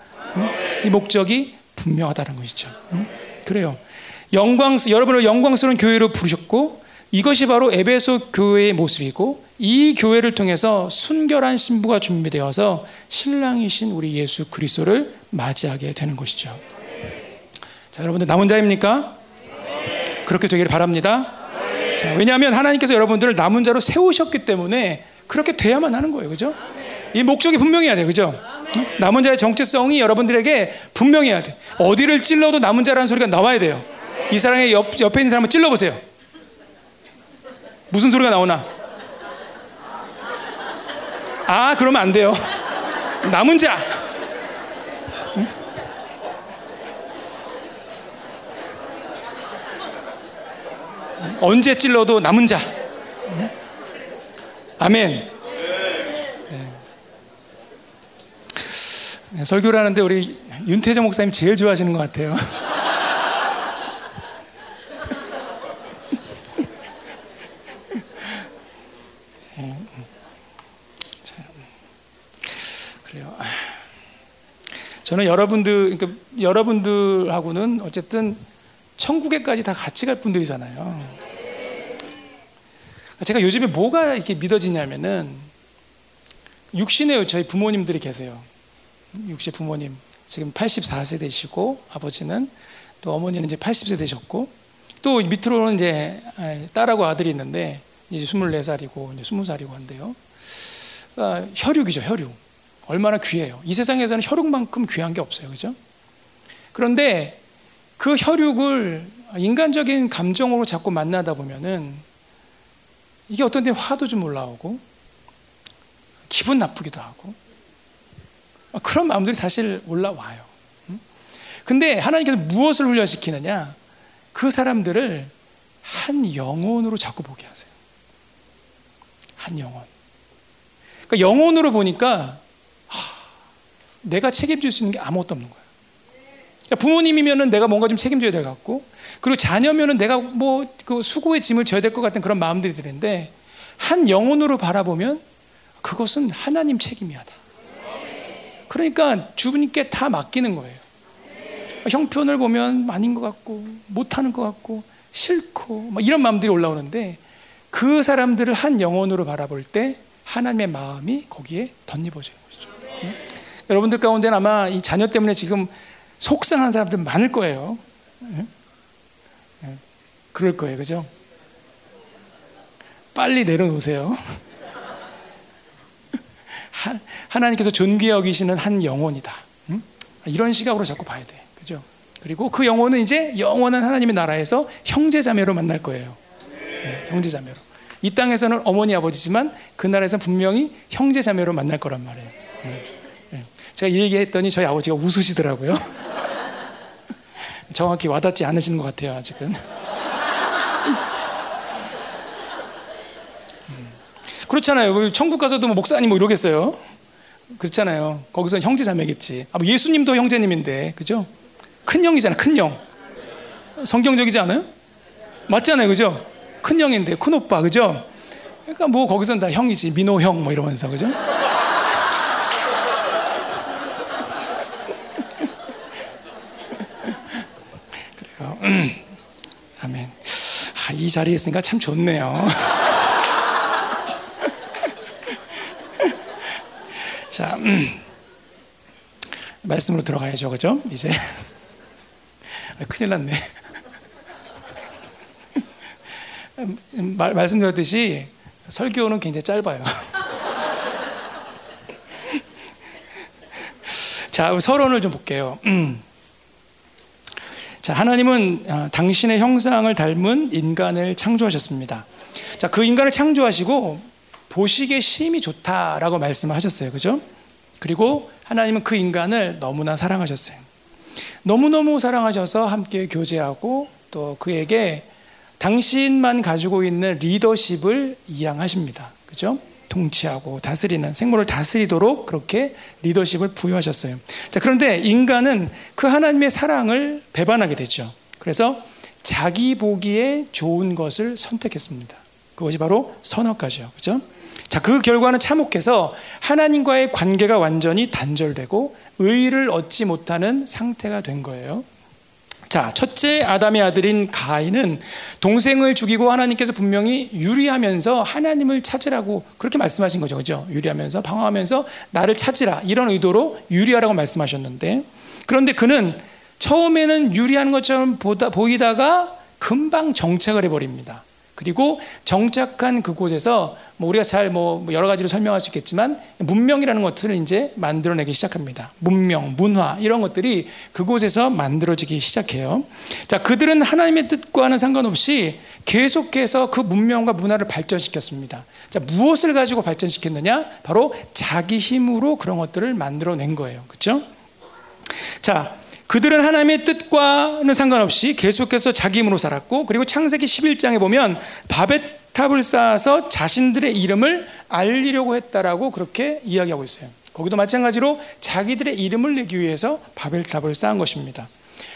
이 목적이 분명하다는 것이죠. 그래요. 영광, 여러분을 영광스러운 교회로 부르셨고 이것이 바로 에베소 교회의 모습이고 이 교회를 통해서 순결한 신부가 준비되어서 신랑이신 우리 예수 그리스도를 맞이하게 되는 것이죠. 자, 여러분들 남은 자입니까? 그렇게 되기를 바랍니다. 자, 왜냐하면 하나님께서 여러분들을 남은 자로 세우셨기 때문에 그렇게 돼야만 하는 거예요. 그죠? 이 목적이 분명해야 돼요. 그죠? 남은 자의 정체성이 여러분들에게 분명해야 돼. 어디를 찔러도 남은 자라는 소리가 나와야 돼요. 이 사람의 옆, 옆에 있는 사람을 찔러보세요. 무슨 소리가 나오나? 아, 그러면 안 돼요. 남은 자. 언제 찔러도 남은 자. 아멘. 설교를 하는데 우리 윤태정 목사님 제일 좋아하시는 것 같아요. 저는 여러분들, 그러니까 여러분들하고는 어쨌든 천국에까지 다 같이 갈 분들이잖아요. 제가 요즘에 뭐가 이렇게 믿어지냐면은 육신에 저희 부모님들이 계세요. 육신 부모님 지금 84세 되시고 아버지는 또 어머니는 이제 80세 되셨고 또 밑으로는 이제 딸하고 아들이 있는데 이제 24살이고 이제 20살이고 한데요. 그러니까 혈육이죠, 혈육. 얼마나 귀해요. 이 세상에서는 혈육만큼 귀한 게 없어요. 그죠? 그런데 그 혈육을 인간적인 감정으로 자꾸 만나다 보면은 이게 어떤 때 화도 좀 올라오고 기분 나쁘기도 하고 그런 마음들이 사실 올라와요. 근데 하나님께서 무엇을 훈련시키느냐? 그 사람들을 한 영혼으로 자꾸 보게 하세요. 한 영혼. 그러니까 영혼으로 보니까 내가 책임질 수 있는 게 아무것도 없는 거야. 그러니까 부모님이면은 내가 뭔가 좀 책임져야 될 것 같고, 그리고 자녀면은 내가 뭐 그 수고의 짐을 져야 될 것 같은 그런 마음들이 드는데, 한 영혼으로 바라보면 그것은 하나님 책임이야다. 그러니까 주님께 다 맡기는 거예요. 형편을 보면 아닌 것 같고, 못하는 것 같고, 싫고, 이런 마음들이 올라오는데, 그 사람들을 한 영혼으로 바라볼 때 하나님의 마음이 거기에 덧입어져요. 여러분들 가운데는 아마 이 자녀 때문에 지금 속상한 사람들 많을 거예요. 예? 예. 그럴 거예요. 그죠? 빨리 내려놓으세요. 하 나님께서 존귀 여기시는 한 영혼이다. 이런 시각으로 자꾸 봐야 돼. 그죠? 그리고 그 영혼은 이제 영원한 하나님의 나라에서 형제자매로 만날 거예요. 네, 형제자매로. 이 땅에서는 어머니 아버지지만 그 나라에서는 분명히 형제 자매로 만날 거란 말이에요. 네. 네. 제가 이 얘기했더니 저희 아버지가 웃으시더라고요. 정확히 와닿지 않으시는 것 같아요 아직은. 그렇잖아요. 천국 가서도 뭐 목사님 뭐 이러겠어요. 그렇잖아요. 거기서 형제 자매겠지. 아, 뭐 예수님도 형제님인데, 그죠? 큰 형이잖아, 큰 형. 성경적이지 않아요? 맞잖아요, 그죠? 큰 형인데, 큰 오빠, 그죠? 그러니까 뭐 거기서는 다 형이지, 민호 형, 뭐 이러면서, 그죠? 그래요. 아멘. 아, 이 자리에 있으니까 참 좋네요. 자, 음. 말씀으로 들어가야죠, 그죠? 이제 아, 큰일 났네. 말, 말씀드렸듯이 설교는 굉장히 짧아요. 자, 서론을 좀 볼게요. 음. 자, 하나님은 어, 당신의 형상을 닮은 인간을 창조하셨습니다. 자, 그 인간을 창조하시고 보시기에 심히 좋다라고 말씀하셨어요. 그죠? 그리고 하나님은 그 인간을 너무나 사랑하셨어요. 너무너무 사랑하셔서 함께 교제하고 또 그에게 당신만 가지고 있는 리더십을 이양하십니다. 그죠? 통치하고 다스리는 생물을 다스리도록 그렇게 리더십을 부여하셨어요. 자, 그런데 인간은 그 하나님의 사랑을 배반하게 되죠. 그래서 자기 보기에 좋은 것을 선택했습니다. 그것이 바로 선악과죠. 그죠? 자, 그 결과는 참혹해서 하나님과의 관계가 완전히 단절되고 의를 얻지 못하는 상태가 된 거예요. 자, 첫째 아담의 아들인 가인은 동생을 죽이고 하나님께서 분명히 유리하면서 하나님을 찾으라고 그렇게 말씀하신 거죠. 그죠? 유리하면서 방황하면서 나를 찾으라. 이런 의도로 유리하라고 말씀하셨는데 그런데 그는 처음에는 유리한 것처럼 보다, 보이다가 금방 정착을 해버립니다. 그리고 정착한 그곳에서 뭐 우리가 잘 뭐 여러 가지로 설명할 수 있겠지만 문명이라는 것들을 이제 만들어내기 시작합니다. 문명, 문화 이런 것들이 그곳에서 만들어지기 시작해요. 자, 그들은 하나님의 뜻과는 상관없이 계속해서 그 문명과 문화를 발전시켰습니다. 자, 무엇을 가지고 발전시켰느냐? 바로 자기 힘으로 그런 것들을 만들어낸 거예요. 그렇죠? 자, 그들은 하나님의 뜻과는 상관없이 계속해서 자기 힘으로 살았고 그리고 창세기 11장에 보면 바벳 탑을 쌓아서 자신들의 이름을 알리려고 했다라고 그렇게 이야기하고 있어요. 거기도 마찬가지로 자기들의 이름을 내기 위해서 바벨탑을 쌓은 것입니다.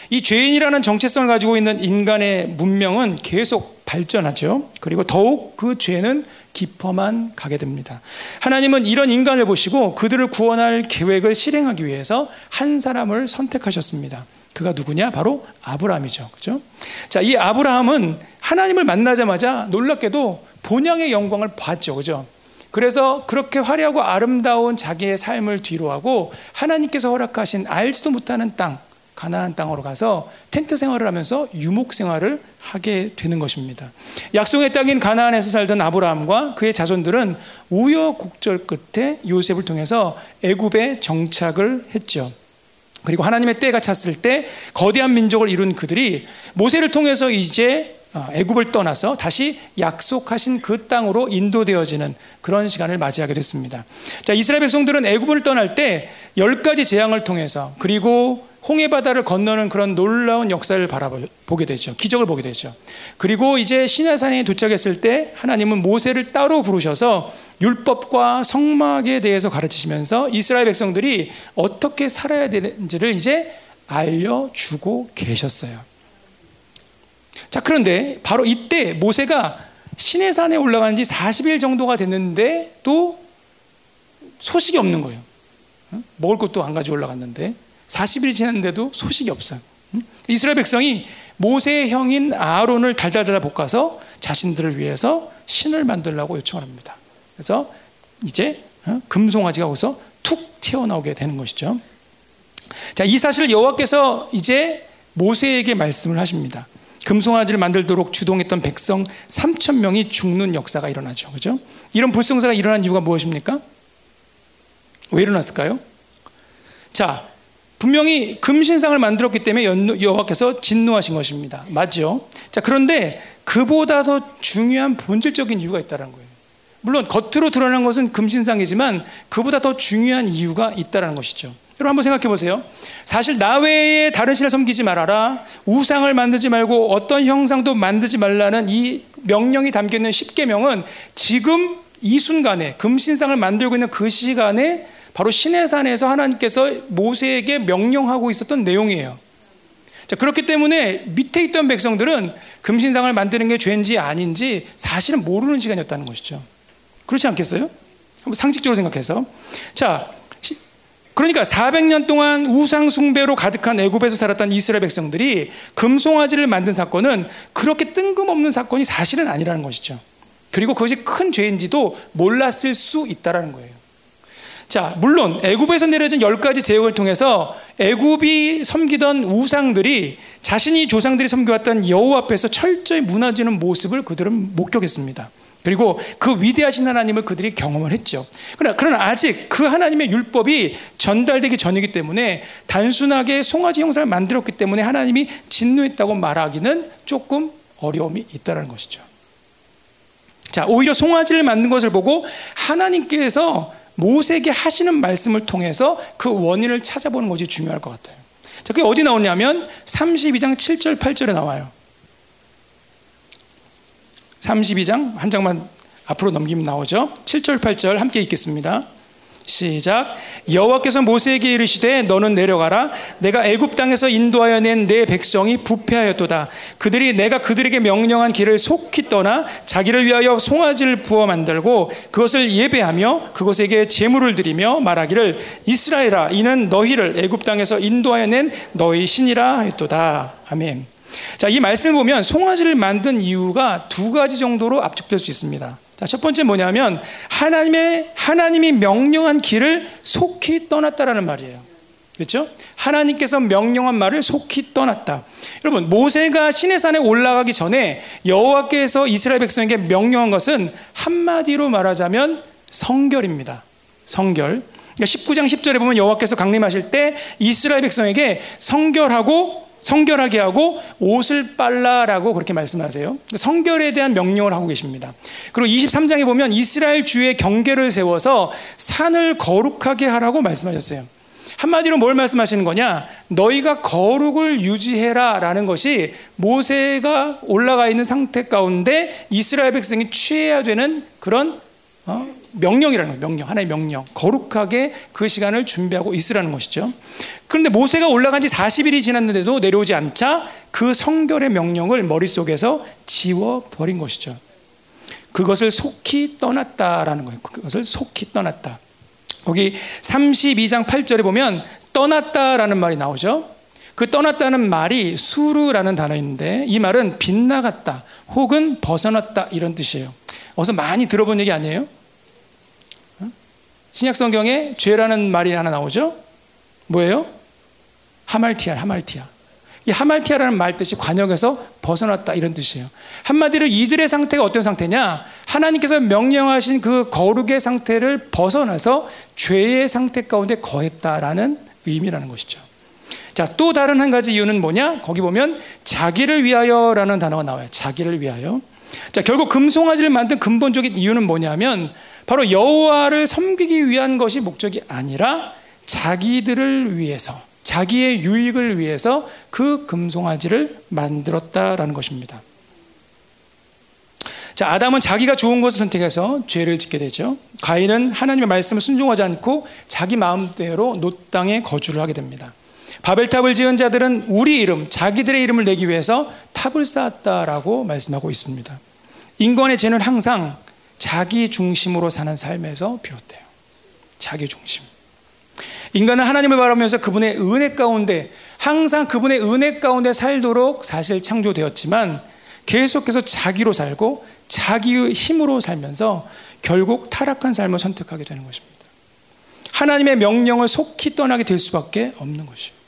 이 죄인이라는 정체성을 가지고 있는 인간의 문명은 계속 발전하죠. 그리고 더욱 그 죄는 깊어만 가게 됩니다. 하나님은 이런 인간을 보시고 그들을 구원할 계획을 실행하기 위해서 한 사람을 선택하셨습니다. 그가 누구냐? 바로 아브라함이죠. 그죠? 자, 이 아브라함은 하나님을 만나자마자 놀랍게도 본향의 영광을 봤죠. 그죠? 그래서 그렇게 화려하고 아름다운 자기의 삶을 뒤로하고 하나님께서 허락하신 알지도 못하는 땅, 가나안 땅으로 가서 텐트 생활을 하면서 유목 생활을 하게 되는 것입니다. 약속의 땅인 가나안에서 살던 아브라함과 그의 자손들은 우여곡절 끝에 요셉을 통해서 애굽에 정착을 했죠. 그리고 하나님의 때가 찼을 때 거대한 민족을 이룬 그들이 모세를 통해서 이제 어, 애굽을 떠나서 다시 약속하신 그 땅으로 인도되어지는 그런 시간을 맞이하게 됐습니다. 자, 이스라엘 백성들은 애굽을 떠날 때 열 가지 재앙을 통해서 그리고 홍해 바다를 건너는 그런 놀라운 역사를 바라보게 되죠. 기적을 보게 되죠. 그리고 이제 시내산에 도착했을 때 하나님은 모세를 따로 부르셔서 율법과 성막에 대해서 가르치시면서 이스라엘 백성들이 어떻게 살아야 되는지를 이제 알려주고 계셨어요. 자, 그런데 바로 이때 모세가 시내산에 올라간 지 40일 정도가 됐는데 또 소식이 없는 거예요. 먹을 것도 안 가지고 올라갔는데 40일이 지났는데도 소식이 없어요. 이스라엘 백성이 모세의 형인 아론을 달달달 볶아서 자신들을 위해서 신을 만들라고 요청을 합니다. 그래서 이제 어, 금송아지가 거기서 툭 튀어나오게 되는 것이죠. 자, 이 사실을 여호와께서 이제 모세에게 말씀을 하십니다. 금송아지를 만들도록 주동했던 백성 3천 명이 죽는 역사가 일어나죠. 그죠? 이런 불성사가 일어난 이유가 무엇입니까? 왜 일어났을까요? 자, 분명히 금신상을 만들었기 때문에 여호와께서 진노하신 것입니다. 맞죠? 자, 그런데 그보다 더 중요한 본질적인 이유가 있다는 거예요. 물론 겉으로 드러난 것은 금신상이지만 그보다 더 중요한 이유가 있다는 것이죠. 여러분 한번 생각해 보세요. 사실 나 외에 다른 신을 섬기지 말아라. 우상을 만들지 말고 어떤 형상도 만들지 말라는 이 명령이 담겨 있는 10계명은 지금 이 순간에 금신상을 만들고 있는 그 시간에 바로 시내산에서 하나님께서 모세에게 명령하고 있었던 내용이에요. 자, 그렇기 때문에 밑에 있던 백성들은 금신상을 만드는 게 죄인지 아닌지 사실은 모르는 시간이었다는 것이죠. 그렇지 않겠어요? 한번 상식적으로 생각해서. 자, 그러니까 400년 동안 우상 숭배로 가득한 애굽에서 살았던 이스라엘 백성들이 금송아지를 만든 사건은 그렇게 뜬금없는 사건이 사실은 아니라는 것이죠. 그리고 그것이 큰 죄인지도 몰랐을 수 있다라는 거예요. 자, 물론 애굽에서 내려진 열 가지 제국을 통해서 애굽이 섬기던 우상들이 자신이 조상들이 섬겨왔던 여호와 앞에서 철저히 무너지는 모습을 그들은 목격했습니다. 그리고 그 위대하신 하나님을 그들이 경험을 했죠. 그러나, 그러나 아직 그 하나님의 율법이 전달되기 전이기 때문에 단순하게 송아지 형상을 만들었기 때문에 하나님이 진노했다고 말하기는 조금 어려움이 있다는 것이죠. 자, 오히려 송아지를 만든 것을 보고 하나님께서 모세에게 하시는 말씀을 통해서 그 원인을 찾아보는 것이 중요할 것 같아요. 자, 그게 어디 나오냐면 32장 7절, 8절에 나와요. 32장 한 장만 앞으로 넘기면 나오죠. 7절 8절 함께 읽겠습니다. 시작. 여호와께서 모세에게 이르시되 너는 내려가라. 내가 애굽 땅에서 인도하여 낸 내 백성이 부패하였도다. 그들이 내가 그들에게 명령한 길을 속히 떠나 자기를 위하여 송아지를 부어 만들고 그것을 예배하며 그것에게 제물을 드리며 말하기를 이스라엘아 이는 너희를 애굽 땅에서 인도하여 낸 너희 신이라 했도다. 아멘. 자, 이 말씀을 보면 송아지를 만든 이유가 두 가지 정도로 압축될 수 있습니다. 자, 첫 번째 뭐냐면 하나님의 하나님이 명령한 길을 속히 떠났다라는 말이에요. 그렇죠? 하나님께서 명령한 말을 속히 떠났다. 여러분, 모세가 시내산에 올라가기 전에 여호와께서 이스라엘 백성에게 명령한 것은 한마디로 말하자면 성결입니다. 성결. 19장 그러니까 10절에 보면 여호와께서 강림하실 때 이스라엘 백성에게 성결하고 성결하게 하고 옷을 빨라라고 그렇게 말씀하세요. 성결에 대한 명령을 하고 계십니다. 그리고 23장에 보면 이스라엘 주의 경계를 세워서 산을 거룩하게 하라고 말씀하셨어요. 한마디로 뭘 말씀하시는 거냐? 너희가 거룩을 유지해라 라는 것이 모세가 올라가 있는 상태 가운데 이스라엘 백성이 취해야 되는 그런 어? 명령이라는 거예요. 명령. 하나의 명령. 거룩하게 그 시간을 준비하고 있으라는 것이죠. 그런데 모세가 올라간 지 40일이 지났는데도 내려오지 않자 그 성결의 명령을 머릿속에서 지워버린 것이죠. 그것을 속히 떠났다라는 거예요. 그것을 속히 떠났다. 거기 32장 8절에 보면 떠났다라는 말이 나오죠. 그 떠났다는 말이 수르라는 단어인데 이 말은 빗나갔다 혹은 벗어났다 이런 뜻이에요. 어서 많이 들어본 얘기 아니에요? 신약 성경에 죄라는 말이 하나 나오죠? 뭐예요? 하말티아, 하말티아. 이 하말티아라는 말 뜻이 관역에서 벗어났다 이런 뜻이에요. 한마디로 이들의 상태가 어떤 상태냐? 하나님께서 명령하신 그 거룩의 상태를 벗어나서 죄의 상태 가운데 거했다라는 의미라는 것이죠. 자, 또 다른 한 가지 이유는 뭐냐? 거기 보면 자기를 위하여라는 단어가 나와요. 자기를 위하여. 자, 결국 금송아지를 만든 근본적인 이유는 뭐냐면 바로 여호와를 섬기기 위한 것이 목적이 아니라 자기들을 위해서 자기의 유익을 위해서 그 금송아지를 만들었다라는 것입니다. 자, 아담은 자기가 좋은 것을 선택해서 죄를 짓게 되죠. 가인은 하나님의 말씀을 순종하지 않고 자기 마음대로 노 땅에 거주를 하게 됩니다. 바벨탑을 지은 자들은 우리 이름, 자기들의 이름을 내기 위해서 탑을 쌓았다라고 말씀하고 있습니다. 인간의 죄는 항상 자기 중심으로 사는 삶에서 비롯돼요. 자기 중심. 인간은 하나님을 바라면서 그분의 은혜 가운데 항상 그분의 은혜 가운데 살도록 사실 창조되었지만 계속해서 자기로 살고 자기의 힘으로 살면서 결국 타락한 삶을 선택하게 되는 것입니다. 하나님의 명령을 속히 떠나게 될 수밖에 없는 것이요.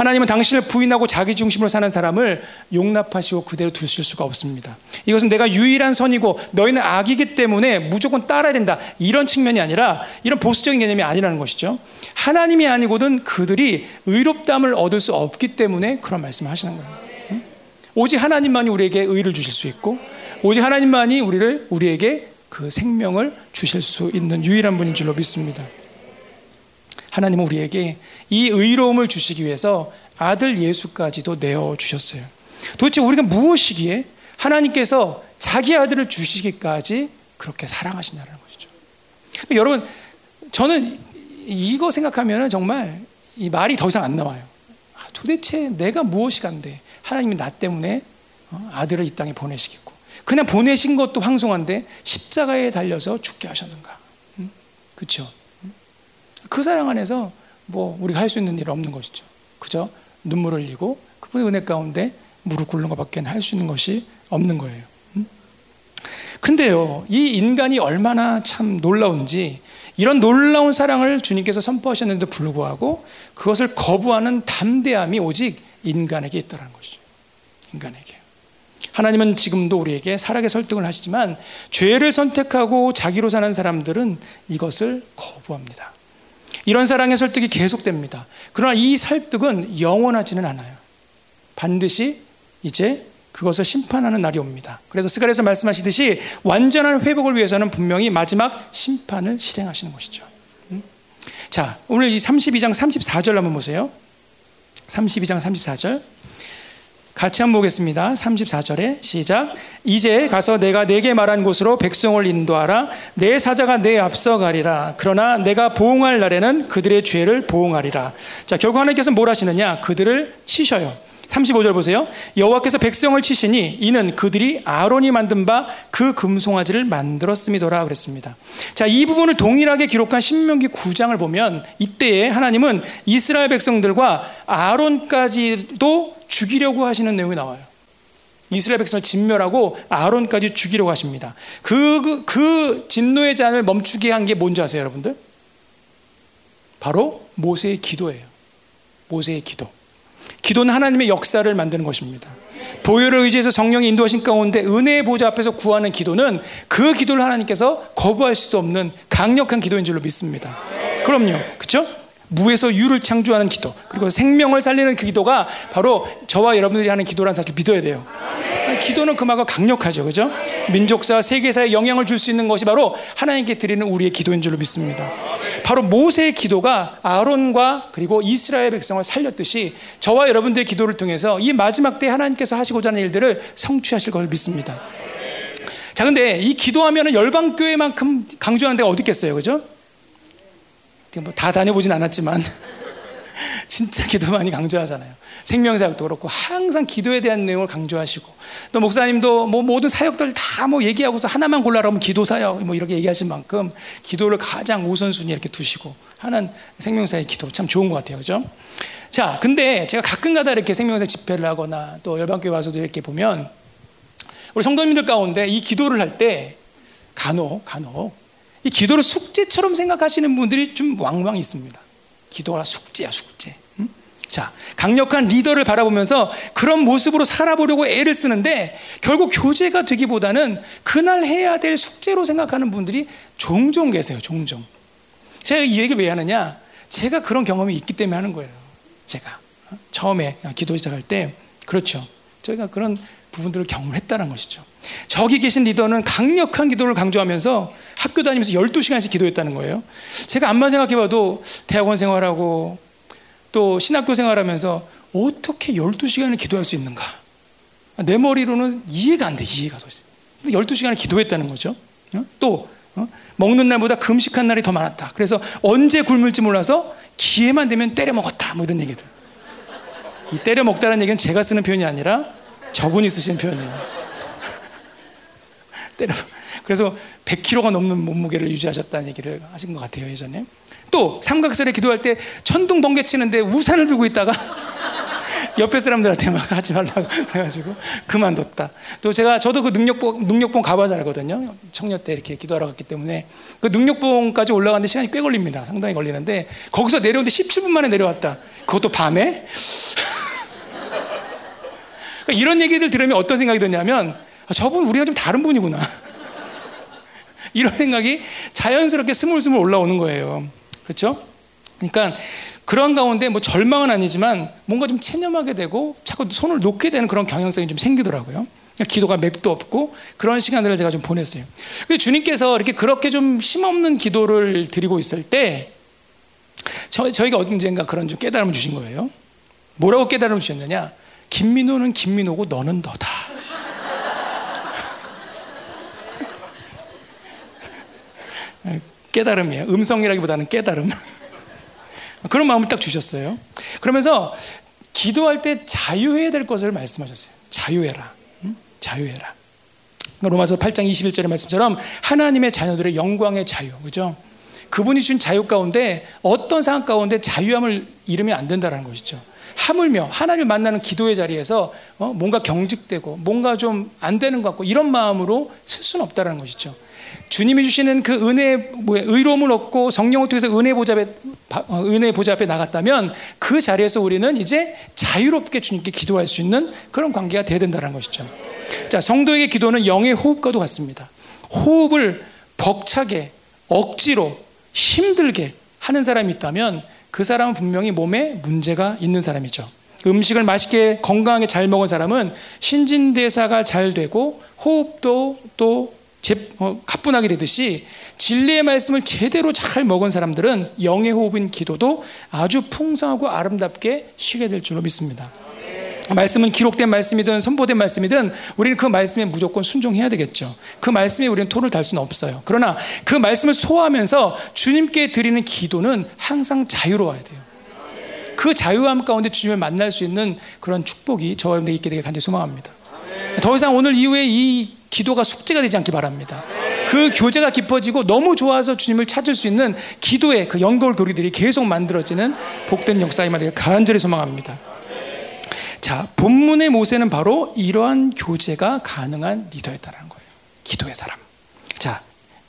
하나님은 당신을 부인하고 자기 중심으로 사는 사람을 용납하시고 그대로 두실 수가 없습니다. 이것은 내가 유일한 선이고 너희는 악이기 때문에 무조건 따라야 된다. 이런 측면이 아니라 이런 보수적인 개념이 아니라는 것이죠. 하나님이 아니고든 그들이 의롭담을 얻을 수 없기 때문에 그런 말씀을 하시는 거예요. 오직 하나님만이 우리에게 의를 주실 수 있고 오직 하나님만이 우리를 우리에게 그 생명을 주실 수 있는 유일한 분인 줄로 믿습니다. 하나님은 우리에게 이 의로움을 주시기 위해서 아들 예수까지도 내어 주셨어요. 도대체 우리가 무엇이기에 하나님께서 자기 아들을 주시기까지 그렇게 사랑하시냐는 것이죠. 여러분, 저는 이거 생각하면 정말 이 말이 더 이상 안 나와요. 아, 도대체 내가 무엇이 간데 하나님이 나 때문에 어, 아들을 이 땅에 보내시겠고 그냥 보내신 것도 황송한데 십자가에 달려서 죽게 하셨는가? 그렇죠? 그 사랑 안에서 뭐 우리가 할 수 있는 일 없는 것이죠. 그죠? 눈물을 흘리고 그분의 은혜 가운데 무릎 꿇는 것밖에 할 수 있는 것이 없는 거예요. 근데요, 이 인간이 얼마나 참 놀라운지 이런 놀라운 사랑을 주님께서 선포하셨는데도 불구하고 그것을 거부하는 담대함이 오직 인간에게 있다는 것이죠. 인간에게. 하나님은 지금도 우리에게 살아계 설득을 하시지만 죄를 선택하고 자기로 사는 사람들은 이것을 거부합니다. 이런 사랑의 설득이 계속됩니다. 그러나 이 설득은 영원하지는 않아요. 반드시 이제 그것을 심판하는 날이 옵니다. 그래서 스가랴에서 말씀하시듯이 완전한 회복을 위해서는 분명히 마지막 심판을 실행하시는 것이죠. 음? 자, 오늘 이 32장 34절 한번 보세요. 32장 34절. 같이 한번 보겠습니다. 34절에 시작. 이제 가서 내가 내게 말한 곳으로 백성을 인도하라. 내 사자가 내 앞서 가리라. 그러나 내가 보응할 날에는 그들의 죄를 보응하리라. 자, 결국 하나님께서 뭘 하시느냐? 그들을 치셔요. 35절 보세요. 여호와께서 백성을 치시니 이는 그들이 아론이 만든 바 그 금송아지를 만들었음이더라 그랬습니다. 자, 이 부분을 동일하게 기록한 신명기 9장을 보면 이때에 하나님은 이스라엘 백성들과 아론까지도 죽이려고 하시는 내용이 나와요. 이스라엘 백성을 진멸하고 아론까지 죽이려고 하십니다. 그, 그, 그 진노의 잔을 멈추게 한 게 뭔지 아세요, 여러분들? 바로 모세의 기도예요. 모세의 기도. 기도는 하나님의 역사를 만드는 것입니다. 보혈을 의지해서 성령이 인도하신 가운데 은혜의 보좌 앞에서 구하는 기도는 그 기도를 하나님께서 거부할 수 없는 강력한 기도인 줄로 믿습니다. 그럼요. 그렇죠? 무에서 유를 창조하는 기도 그리고 생명을 살리는 그 기도가 바로 저와 여러분들이 하는 기도라는 사실 믿어야 돼요. 기도는 그만큼 강력하죠, 그죠? 민족사, 세계사에 영향을 줄 수 있는 것이 바로 하나님께 드리는 우리의 기도인 줄로 믿습니다. 바로 모세의 기도가 아론과 그리고 이스라엘 백성을 살렸듯이 저와 여러분들의 기도를 통해서 이 마지막 때 하나님께서 하시고자 하는 일들을 성취하실 것을 믿습니다. 자, 근데 이 기도하면 열방교회만큼 강조하는 데가 어디 있겠어요, 그죠? 뭐 다 다녀보진 않았지만 진짜 기도 많이 강조하잖아요. 생명사역도 그렇고 항상 기도에 대한 내용을 강조하시고 또 목사님도 뭐 모든 사역들 다 뭐 얘기하고서 하나만 골라라면 기도 사역 뭐 이렇게 얘기하신 만큼 기도를 가장 우선순위 이렇게 두시고 하는 생명사의 기도 참 좋은 것 같아요, 그죠? 자, 근데 제가 가끔가다 이렇게 생명사 집회를 하거나 또 열방교회 와서도 이렇게 보면 우리 성도님들 가운데 이 기도를 할 때 간혹 간혹 이 기도를 숙제처럼 생각하시는 분들이 좀 왕왕 있습니다. 기도가 숙제야, 숙제. 응? 자, 강력한 리더를 바라보면서 그런 모습으로 살아보려고 애를 쓰는데 결국 교제가 되기보다는 그날 해야 될 숙제로 생각하는 분들이 종종 계세요, 종종. 제가 이 얘기를 왜 하느냐? 제가 그런 경험이 있기 때문에 하는 거예요. 제가. 어? 처음에 기도 시작할 때. 그렇죠. 저희가 그런 부분들을 경험했다는 것이죠. 저기 계신 리더는 강력한 기도를 강조하면서 학교 다니면서 12시간씩 기도했다는 거예요. 제가 암만 생각해 봐도 대학원 생활하고 또 신학교 생활하면서 어떻게 12시간을 기도할 수 있는가? 내 머리로는 이해가 안 돼, 이해가. 12시간을 기도했다는 거죠. 어? 또, 어? 먹는 날보다 금식한 날이 더 많았다. 그래서 언제 굶을지 몰라서 기회만 되면 때려 먹었다. 뭐 이런 얘기들. 이 때려 먹다는 얘기는 제가 쓰는 표현이 아니라 저분이 쓰신 표현이에요. 때려. 그래서 100kg가 넘는 몸무게를 유지하셨다는 얘기를 하신 것 같아요 예전에. 또 삼각설에 기도할 때 천둥 번개 치는데 우산을 들고 있다가 옆에 사람들한테 막 하지 말라고 그래가지고 그만뒀다. 또 제가 저도 그 능력봉 능력봉 가봐 잘거든요. 청년 때 이렇게 기도하러 갔기 때문에 그 능력봉까지 올라가는데 시간이 꽤 걸립니다. 상당히 걸리는데 거기서 내려오는데 17분 만에 내려왔다. 그것도 밤에 이런 얘기들 들으면 어떤 생각이 드냐면 아, 저분 우리가 좀 다른 분이구나. 이런 생각이 자연스럽게 스물스물 올라오는 거예요. 그렇죠? 그러니까 그런 가운데 뭐 절망은 아니지만 뭔가 좀 체념하게 되고 자꾸 손을 놓게 되는 그런 경향성이 좀 생기더라고요. 기도가 맥도 없고 그런 시간들을 제가 좀 보냈어요. 근데 주님께서 이렇게 그렇게 좀 힘없는 기도를 드리고 있을 때 저, 저희가 언젠가 그런 좀 깨달음을 주신 거예요. 뭐라고 깨달음을 주셨느냐? 김민호는 김민호고 너는 너다. 깨달음이에요. 음성이라기보다는 깨달음. 그런 마음을 딱 주셨어요. 그러면서 기도할 때 자유해야 될 것을 말씀하셨어요. 자유해라. 응? 자유해라. 로마서 8장 21절의 말씀처럼 하나님의 자녀들의 영광의 자유. 그죠? 그분이 준 자유 가운데 어떤 상황 가운데 자유함을 잃으면 안 된다는 것이죠. 하물며 하나님을 만나는 기도의 자리에서 어? 뭔가 경직되고 뭔가 좀 안 되는 것 같고 이런 마음으로 쓸 수는 없다는 것이죠. 주님이 주시는 그 은혜, 뭐야, 의로움을 얻고 성령을 통해서 은혜 보좌 앞에, 어, 은혜 보좌 앞에 나갔다면 그 자리에서 우리는 이제 자유롭게 주님께 기도할 수 있는 그런 관계가 되어야 된다는 것이죠. 자, 성도에게 기도는 영의 호흡과도 같습니다. 호흡을 벅차게, 억지로, 힘들게 하는 사람이 있다면 그 사람은 분명히 몸에 문제가 있는 사람이죠. 음식을 맛있게 건강하게 잘 먹은 사람은 신진대사가 잘 되고 호흡도 또 제, 어, 가뿐하게 되듯이 진리의 말씀을 제대로 잘 먹은 사람들은 영의 호흡인 기도도 아주 풍성하고 아름답게 쉬게 될 줄로 믿습니다. 말씀은 기록된 말씀이든 선포된 말씀이든 우리는 그 말씀에 무조건 순종해야 되겠죠. 그 말씀에 우리는 토를 달 수는 없어요. 그러나 그 말씀을 소화하면서 주님께 드리는 기도는 항상 자유로워야 돼요. 그 자유함 가운데 주님을 만날 수 있는 그런 축복이 저와 여러분들 있게 되길 간절히 소망합니다. 더 이상 오늘 이후에 이 기도가 숙제가 되지 않기 바랍니다. 그 교제가 깊어지고 너무 좋아서 주님을 찾을 수 있는 기도의 그 연결 고리들이 계속 만들어지는 복된 역사임을 간절히 소망합니다. 자, 본문의 모세는 바로 이러한 교제가 가능한 리더였다는 거예요. 기도의 사람. 자,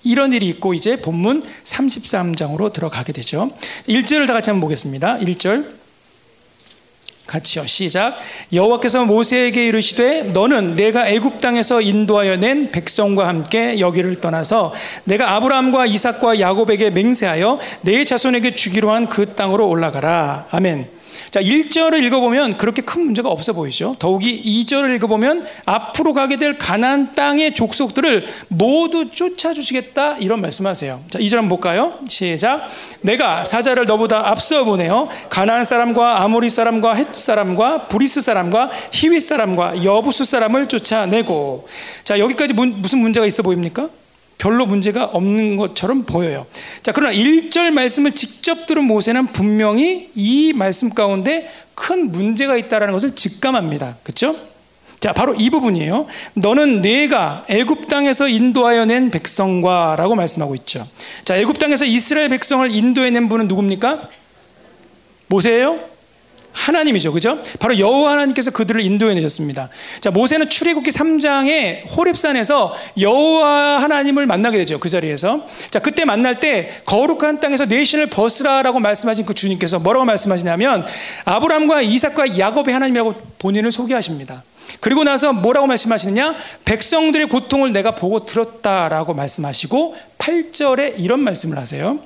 이런 일이 있고 이제 본문 33장으로 들어가게 되죠. 1절을 다 같이 한번 보겠습니다. 1절. 같이요. 시작. 여호와께서 모세에게 이르시되 너는 내가 애굽 땅에서 인도하여 낸 백성과 함께 여기를 떠나서 내가 아브라함과 이삭과 야곱에게 맹세하여 내 자손에게 주기로 한 그 땅으로 올라가라. 아멘. 자, 1절을 읽어보면 그렇게 큰 문제가 없어 보이죠. 더욱이 2절을 읽어보면 앞으로 가게 될 가나안 땅의 족속들을 모두 쫓아주시겠다 이런 말씀하세요. 자, 2절 한번 볼까요? 시작. 내가 사자를 너보다 앞서 보내어 가나안 사람과 아모리 사람과 헷 사람과 브리스 사람과 히윗 사람과 여부수 사람을 쫓아내고 자, 여기까지 무슨 문제가 있어 보입니까? 별로 문제가 없는 것처럼 보여요. 자, 그러나 1절 말씀을 직접 들은 모세는 분명히 이 말씀 가운데 큰 문제가 있다는 것을 직감합니다. 그렇죠? 자, 바로 이 부분이에요. 너는 내가 애굽 땅에서 인도하여 낸 백성과라고 말씀하고 있죠. 자, 애굽 땅에서 이스라엘 백성을 인도해 낸 분은 누굽니까? 모세예요? 하나님이죠. 그죠? 바로 여호와 하나님께서 그들을 인도해 내셨습니다. 자, 모세는 출애굽기 3장에 호렙산에서 여호와 하나님을 만나게 되죠. 그 자리에서. 자, 그때 만날 때 거룩한 땅에서 내 신을 벗으라라고 말씀하신 그 주님께서 뭐라고 말씀하시냐면 아브라함과 이삭과 야곱의 하나님이라고 본인을 소개하십니다. 그리고 나서 뭐라고 말씀하시느냐? 백성들의 고통을 내가 보고 들었다라고 말씀하시고 8절에 이런 말씀을 하세요.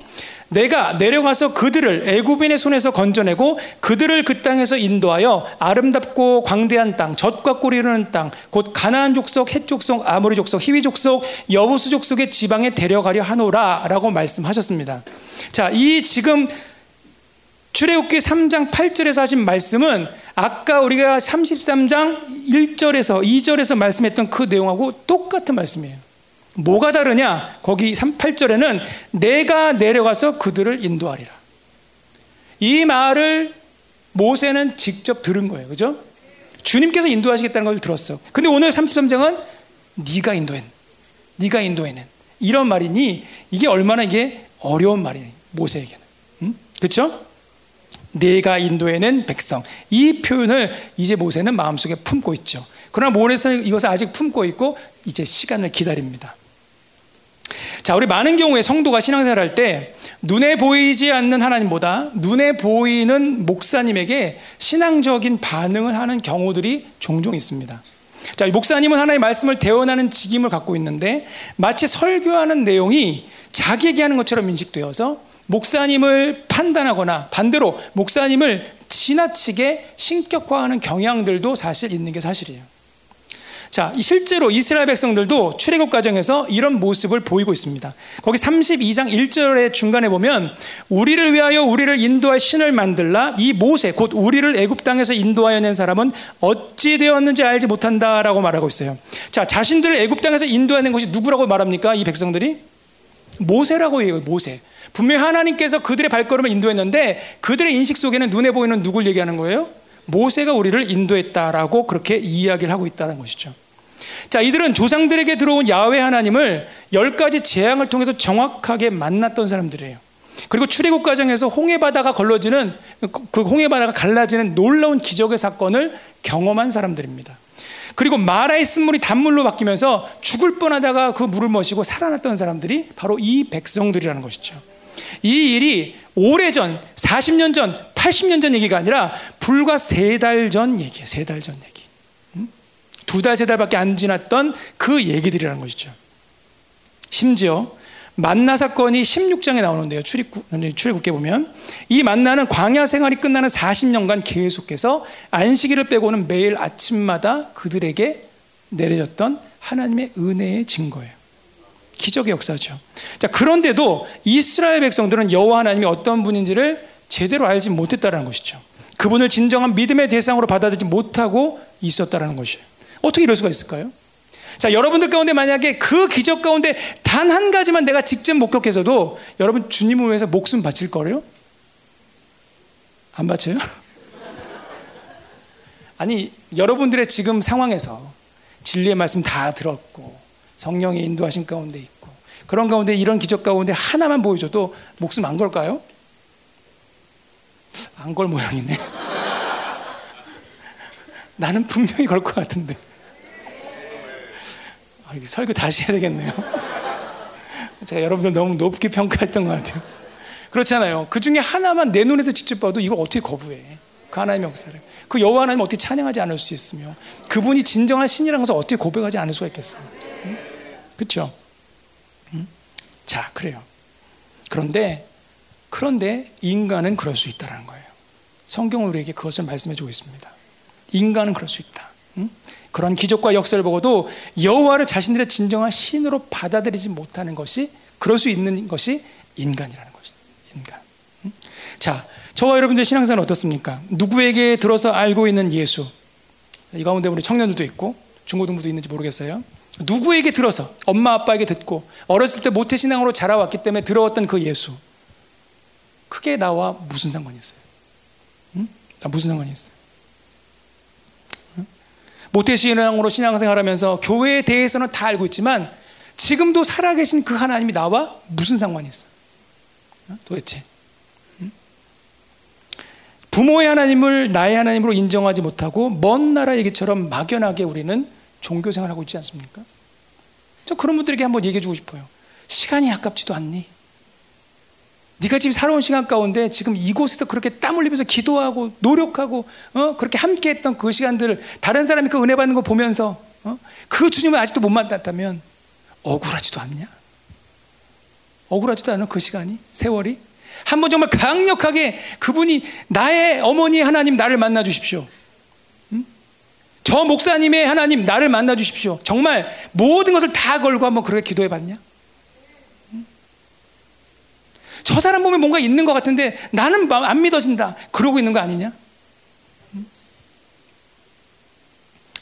내가 내려가서 그들을 애굽인의 손에서 건져내고 그들을 그 땅에서 인도하여 아름답고 광대한 땅, 젖과 꿀이 흐르는 땅, 곧 가나안 족속, 헷 족속, 아모리 족속, 히위 족속, 여부수 족속의 지방에 데려가려 하노라라고 말씀하셨습니다. 자, 이 지금 출애굽기 3장 8절에서 하신 말씀은 아까 우리가 33장 1절에서 2절에서 말씀했던 그 내용하고 똑같은 말씀이에요. 뭐가 다르냐? 거기 38절에는 내가 내려가서 그들을 인도하리라. 이 말을 모세는 직접 들은 거예요. 그죠? 주님께서 인도하시겠다는 걸 들었어. 근데 오늘 33장은 네가 인도해. 네가 인도해낸. 이런 말이니 이게 얼마나 이게 어려운 말이에요. 모세에게는. 음? 그렇죠? 내가 인도해낸 백성. 이 표현을 이제 모세는 마음속에 품고 있죠. 그러나 모세는 이것을 아직 품고 있고 이제 시간을 기다립니다. 자, 우리 많은 경우에 성도가 신앙생활 할때 눈에 보이지 않는 하나님보다 눈에 보이는 목사님에게 신앙적인 반응을 하는 경우들이 종종 있습니다. 자, 목사님은 하나님의 말씀을 대원하는 직임을 갖고 있는데 마치 설교하는 내용이 자기에게 하는 것처럼 인식되어서 목사님을 판단하거나 반대로 목사님을 지나치게 신격화하는 경향들도 사실 있는 게 사실이에요. 자, 실제로 이스라엘 백성들도 출애굽 과정에서 이런 모습을 보이고 있습니다. 거기 32장 1절의 중간에 보면 우리를 위하여 우리를 인도할 신을 만들라 이 모세 곧 우리를 애굽 땅에서 인도하여 낸 사람은 어찌 되었는지 알지 못한다라고 말하고 있어요. 자, 자신들을 애굽 땅에서 인도하는 것이 누구라고 말합니까? 이 백성들이 모세라고 해요. 모세. 분명히 하나님께서 그들의 발걸음을 인도했는데 그들의 인식 속에는 눈에 보이는 누굴 얘기하는 거예요? 모세가 우리를 인도했다라고 그렇게 이야기를 하고 있다는 것이죠. 자, 이들은 조상들에게 들어온 야훼 하나님을 열 가지 재앙을 통해서 정확하게 만났던 사람들이에요. 그리고 출애굽 과정에서 홍해 바다가 걸러지는 그 홍해 바다가 갈라지는 놀라운 기적의 사건을 경험한 사람들입니다. 그리고 마라의 쓴물이 단물로 바뀌면서 죽을 뻔하다가 그 물을 마시고 살아났던 사람들이 바로 이 백성들이라는 것이죠. 이 일이 오래전, 40년 전, 80년 전 얘기가 아니라 불과 세 달 전 얘기예요. 세 달 전 얘기. 두 달, 세 달밖에 안 지났던 그 얘기들이라는 것이죠. 심지어 만나 사건이 16장에 나오는데요. 출입국, 출애굽에 보면 이 만나는 광야 생활이 끝나는 40년간 계속해서 안식일을 빼고는 매일 아침마다 그들에게 내려졌던 하나님의 은혜의 증거예요. 기적의 역사죠. 자, 그런데도 이스라엘 백성들은 여호와 하나님이 어떤 분인지를 제대로 알지 못했다는 것이죠. 그분을 진정한 믿음의 대상으로 받아들이지 못하고 있었다는 것이에요. 어떻게 이럴 수가 있을까요? 자, 여러분들 가운데 만약에 그 기적 가운데 단 한 가지만 내가 직접 목격해서도 여러분 주님을 위해서 목숨 바칠 거래요? 안 바쳐요? 아니, 여러분들의 지금 상황에서 진리의 말씀 다 들었고 성령의 인도하신 가운데 있고 그런 가운데 이런 기적 가운데 하나만 보여줘도 목숨 안 걸까요? 안 걸 모양이네. 나는 분명히 걸 것 같은데. 아, 설교 다시 해야 되겠네요. 제가 여러분들 너무 높게 평가했던 것 같아요. 그렇잖아요. 그 중에 하나만 내 눈에서 직접 봐도 이걸 어떻게 거부해? 그 하나님의 역사를. 그 여호와 하나님 어떻게 찬양하지 않을 수 있으며 그분이 진정한 신이라는 것을 어떻게 고백하지 않을 수가 있겠어요? 응? 그렇죠? 응? 자, 그래요. 그런데 그런데 인간은 그럴 수 있다는 거예요. 성경은 우리에게 그것을 말씀해 주고 있습니다. 인간은 그럴 수 있다. 응? 그런 기적과 역사를 보고도 여호와를 자신들의 진정한 신으로 받아들이지 못하는 것이 그럴 수 있는 것이 인간이라는 것이 인간. 응? 자, 저와 여러분들 신앙생활 어떻습니까? 누구에게 들어서 알고 있는 예수. 이 가운데 우리 청년들도 있고 중고등부도 있는지 모르겠어요. 누구에게 들어서 엄마 아빠에게 듣고 어렸을 때 모태 신앙으로 자라왔기 때문에 들어왔던 그 예수. 그게 나와 무슨 상관이 있어요? 응? 나 무슨 상관이 있어요? 응? 모태 신앙으로 신앙생활하면서 교회에 대해서는 다 알고 있지만 지금도 살아계신 그 하나님이 나와 무슨 상관이 있어요? 도대체? 부모의 하나님을 나의 하나님으로 인정하지 못하고 먼 나라 얘기처럼 막연하게 우리는 종교 생활하고 있지 않습니까? 저 그런 분들에게 한번 얘기해 주고 싶어요. 시간이 아깝지도 않니? 네가 지금 살아온 시간 가운데 지금 이곳에서 그렇게 땀 흘리면서 기도하고 노력하고 어? 그렇게 함께 했던 그 시간들을 다른 사람이 그 은혜 받는 거 보면서 어? 그 주님을 아직도 못 만났다면 억울하지도 않냐? 억울하지도 않은 그 시간이 세월이 한 번 정말 강력하게 그분이 나의 어머니 하나님 나를 만나 주십시오. 저 목사님의 하나님 나를 만나 주십시오. 정말 모든 것을 다 걸고 한번 그렇게 기도해 봤냐? 저 사람 보면 뭔가 있는 것 같은데 나는 안 믿어진다. 그러고 있는 거 아니냐?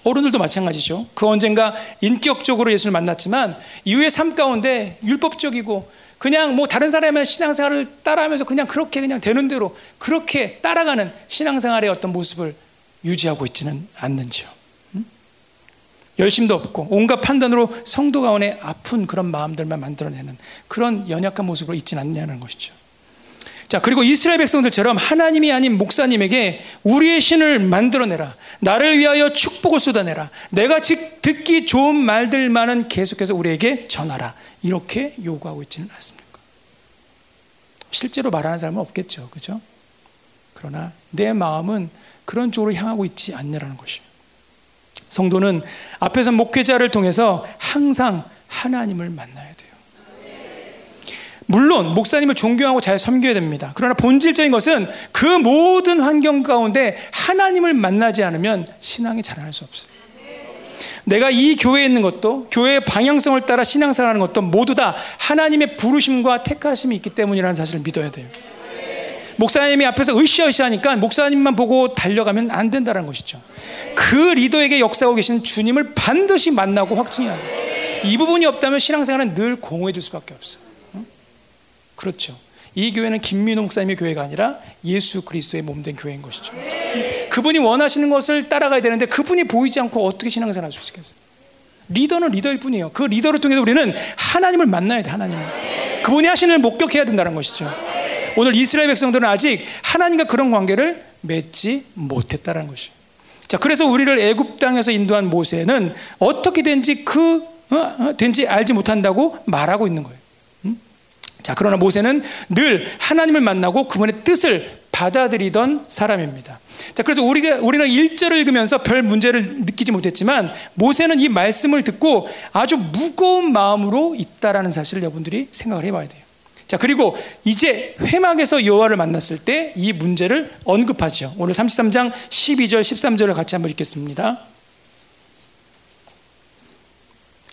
어른들도 마찬가지죠. 그 언젠가 인격적으로 예수를 만났지만 이후의 삶 가운데 율법적이고 그냥 뭐 다른 사람의 신앙생활을 따라하면서 그냥 그렇게 그냥 되는 대로 그렇게 따라가는 신앙생활의 어떤 모습을 유지하고 있지는 않는지요. 음? 열심도 없고 온갖 판단으로 성도 가운데 아픈 그런 마음들만 만들어내는 그런 연약한 모습으로 있지는 않냐는 것이죠. 자, 그리고 이스라엘 백성들처럼 하나님이 아닌 목사님에게 우리의 신을 만들어내라. 나를 위하여 축복을 쏟아내라. 내가 즉 듣기 좋은 말들만은 계속해서 우리에게 전하라. 이렇게 요구하고 있지는 않습니까? 실제로 말하는 사람은 없겠죠. 그죠? 그러나 내 마음은 그런 쪽으로 향하고 있지 않느라는 것이에요. 성도는 앞에서 목회자를 통해서 항상 하나님을 만나야 돼요. 물론 목사님을 존경하고 잘 섬겨야 됩니다. 그러나 본질적인 것은 그 모든 환경 가운데 하나님을 만나지 않으면 신앙이 자라날 수 없어요. 내가 이 교회에 있는 것도 교회의 방향성을 따라 신앙생활하는 것도 모두 다 하나님의 부르심과 택하심이 있기 때문이라는 사실을 믿어야 돼요. 목사님이 앞에서 으쌰으쌰하니까 목사님만 보고 달려가면 안 된다는 것이죠. 그 리더에게 역사하고 계신 주님을 반드시 만나고 확증해야 돼요. 이 부분이 없다면 신앙생활은 늘 공허해질 수밖에 없어요. 그렇죠. 이 교회는 김민호 목사님의 교회가 아니라 예수 그리스도의 몸된 교회인 것이죠. 그분이 원하시는 것을 따라가야 되는데 그분이 보이지 않고 어떻게 신앙생활 할수 있겠어요? 리더는 리더일 뿐이에요. 그 리더를 통해서 우리는 하나님을 만나야 돼, 하나님을. 그분이 하시는 목격해야 된다는 것이죠. 오늘 이스라엘 백성들은 아직 하나님과 그런 관계를 맺지 못했다는 것이죠. 자, 그래서 우리를 애굽 땅에서 인도한 모세는 어떻게 된지 그 어, 어, 된지 알지 못한다고 말하고 있는 거예요. 자, 그러나 모세는 늘 하나님을 만나고 그분의 뜻을 받아들이던 사람입니다. 자, 그래서 우리가, 우리는 1절을 읽으면서 별 문제를 느끼지 못했지만 모세는 이 말씀을 듣고 아주 무거운 마음으로 있다라는 사실을 여러분들이 생각을 해봐야 돼요. 자, 그리고 이제 회막에서 여호와를 만났을 때 이 문제를 언급하죠. 오늘 33장 12절, 13절을 같이 한번 읽겠습니다.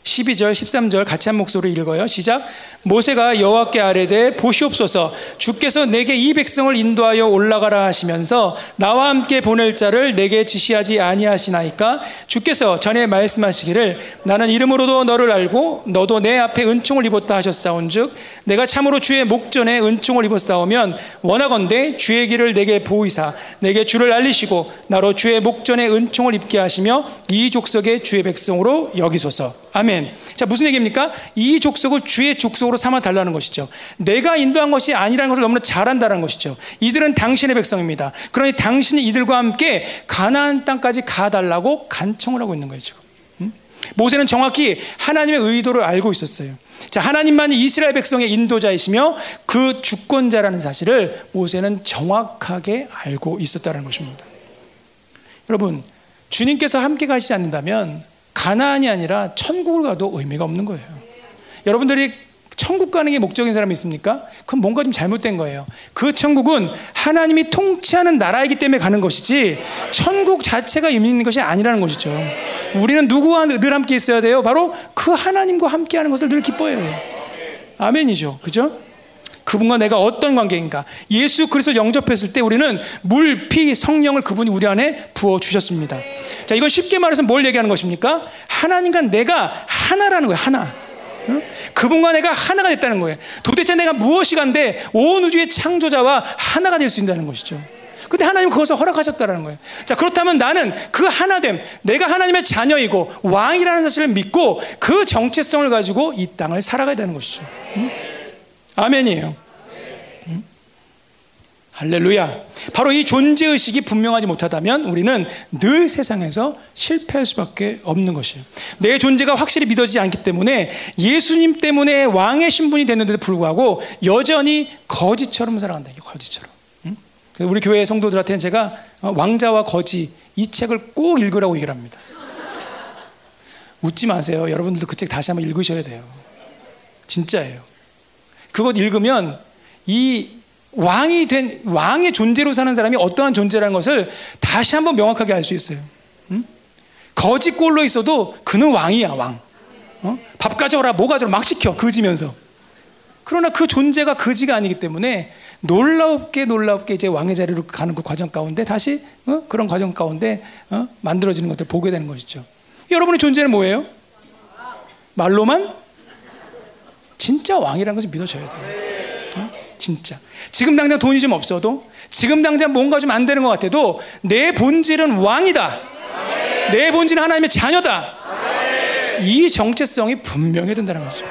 12절 13절 같이 한 목소리 읽어요. 시작. 모세가 여호와께 아뢰되 보시옵소서 주께서 내게 이 백성을 인도하여 올라가라 하시면서 나와 함께 보낼 자를 내게 지시하지 아니하시나이까 주께서 전에 말씀하시기를 나는 이름으로도 너를 알고 너도 내 앞에 은총을 입었다 하셨사온즉 내가 참으로 주의 목전에 은총을 입었사오면 원하건대 주의 길을 내게 보이사 내게 주를 알리시고 나로 주의 목전에 은총을 입게 하시며 이 족속의 주의 백성으로 여기소서. 아멘. 자, 무슨 얘기입니까? 이 족속을 주의 족속으로 삼아 달라는 것이죠. 내가 인도한 것이 아니라는 것을 너무나 잘 안다는 것이죠. 이들은 당신의 백성입니다. 그러니 당신이 이들과 함께 가나안 땅까지 가 달라고 간청을 하고 있는 거예요, 지금. 음? 모세는 정확히 하나님의 의도를 알고 있었어요. 자, 하나님만이 이스라엘 백성의 인도자이시며 그 주권자라는 사실을 모세는 정확하게 알고 있었다는 것입니다. 여러분, 주님께서 함께 가시지 않는다면 가나안이 아니라 천국을 가도 의미가 없는 거예요. 여러분들이 천국 가는 게 목적인 사람이 있습니까? 그럼 뭔가 좀 잘못된 거예요. 그 천국은 하나님이 통치하는 나라이기 때문에 가는 것이지 천국 자체가 의미 있는 것이 아니라는 것이죠. 우리는 누구와 늘 함께 있어야 돼요? 바로 그 하나님과 함께 하는 것을 늘 기뻐해야 돼요. 아멘이죠. 그죠? 그분과 내가 어떤 관계인가? 예수 그리스도 영접했을 때 우리는 물, 피, 성령을 그분이 우리 안에 부어 주셨습니다. 자, 이건 쉽게 말해서 뭘 얘기하는 것입니까? 하나님과 내가 하나라는 거예요. 하나. 응? 그분과 내가 하나가 됐다는 거예요. 도대체 내가 무엇이 간데 온 우주의 창조자와 하나가 될 수 있다는 것이죠. 근데 하나님 그것을 허락하셨다는 거예요. 자, 그렇다면 나는 그 하나됨, 내가 하나님의 자녀이고 왕이라는 사실을 믿고 그 정체성을 가지고 이 땅을 살아가야 되는 것이죠. 응? 아멘이에요. 응? 할렐루야. 바로 이 존재의식이 분명하지 못하다면 우리는 늘 세상에서 실패할 수밖에 없는 것이에요. 내 존재가 확실히 믿어지지 않기 때문에 예수님 때문에 왕의 신분이 됐는데도 불구하고 여전히 거지처럼 살아간다. 거지처럼. 응? 우리 교회 성도들한테는 제가 어, 왕자와 거지 이 책을 꼭 읽으라고 얘기를 합니다. 웃지 마세요. 여러분들도 그 책 다시 한번 읽으셔야 돼요. 진짜예요. 그것 읽으면 이 왕이 된 왕의 존재로 사는 사람이 어떠한 존재라는 것을 다시 한번 명확하게 알 수 있어요. 응? 거지 꼴로 있어도 그는 왕이야 왕. 어? 밥 가져오라 뭐 가져오라 막 시켜 그지면서. 그러나 그 존재가 그지가 아니기 때문에 놀랍게 놀랍게 이제 왕의 자리로 가는 그 과정 가운데 다시 어? 그런 과정 가운데 어? 만들어지는 것들 보게 되는 것이죠. 여러분의 존재는 뭐예요? 말로만 진짜 왕이라는 것을 믿어줘야 돼요. 어? 진짜. 지금 당장 돈이 좀 없어도, 지금 당장 뭔가 좀 안 되는 것 같아도, 내 본질은 왕이다. 내 본질은 하나님의 자녀다. 이 정체성이 분명해야 된다는 거죠.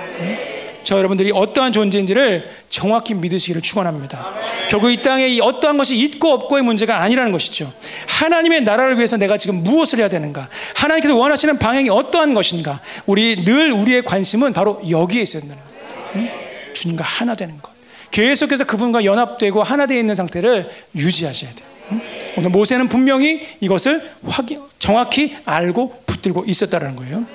저 여러분들이 어떠한 존재인지를 정확히 믿으시기를 축원합니다. 결국 이 땅에 이 어떠한 것이 있고 없고의 문제가 아니라는 것이죠. 하나님의 나라를 위해서 내가 지금 무엇을 해야 되는가? 하나님께서 원하시는 방향이 어떠한 것인가? 우리 늘 우리의 관심은 바로 여기에 있어야 된다는 거예요. 응? 주님과 하나 되는 것. 계속해서 그분과 연합되고 하나 되어 있는 상태를 유지하셔야 돼요. 응? 오늘 모세는 분명히 이것을 확인, 정확히 알고 붙들고 있었다는 거예요.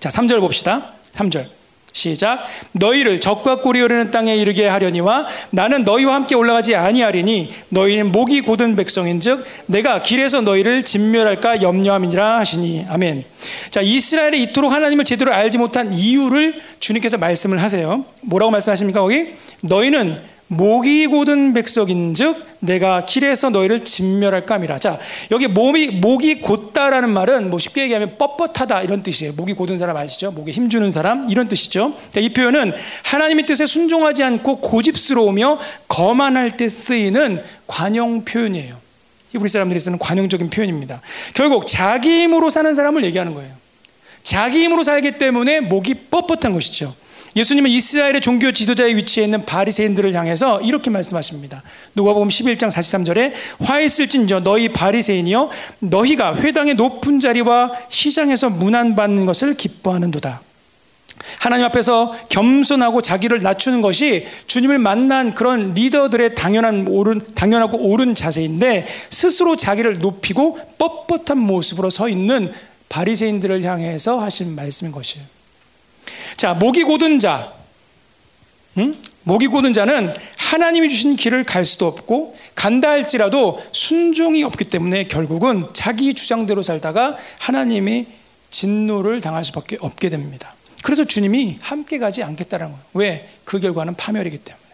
자, 3절 봅시다. 3절. 시작. 너희를 적과 꿀이 흐르는 땅에 이르게 하려니와 나는 너희와 함께 올라가지 아니하리니 너희는 목이 고든 백성인즉 내가 길에서 너희를 진멸할까 염려함이니라 하시니 아멘. 자 이스라엘이 이토록 하나님을 제대로 알지 못한 이유를 주님께서 말씀을 하세요. 뭐라고 말씀하십니까 거기? 너희는 목이 고든 백성인즉 내가 길에서 너희를 진멸할까미라. 자 여기 몸이 목이 곧다라는 말은 뭐 쉽게 얘기하면 뻣뻣하다 이런 뜻이에요. 목이 고든 사람 아시죠? 목에 힘 주는 사람 이런 뜻이죠. 자, 이 표현은 하나님의 뜻에 순종하지 않고 고집스러우며 거만할 때 쓰이는 관용 표현이에요. 히브리 사람들이 쓰는 관용적인 표현입니다. 결국 자기 힘으로 사는 사람을 얘기하는 거예요. 자기 힘으로 살기 때문에 목이 뻣뻣한 것이죠. 예수님은 이스라엘의 종교 지도자의 위치에 있는 바리새인들을 향해서 이렇게 말씀하십니다. 누가복음 11장 43절에 화 있을진저 너희 바리새인이여 너희가 회당의 높은 자리와 시장에서 문안받는 것을 기뻐하는도다. 하나님 앞에서 겸손하고 자기를 낮추는 것이 주님을 만난 그런 리더들의 당연한 옳은 당연하고 옳은 자세인데 스스로 자기를 높이고 뻣뻣한 모습으로 서 있는 바리새인들을 향해서 하신 말씀인 것이에요. 자, 목이 고든 자. 응? 목이 고든 자는 하나님이 주신 길을 갈 수도 없고 간다 할지라도 순종이 없기 때문에 결국은 자기 주장대로 살다가 하나님의 진노를 당할 수밖에 없게 됩니다. 그래서 주님이 함께 가지 않겠다는 거예요. 왜? 그 결과는 파멸이기 때문에.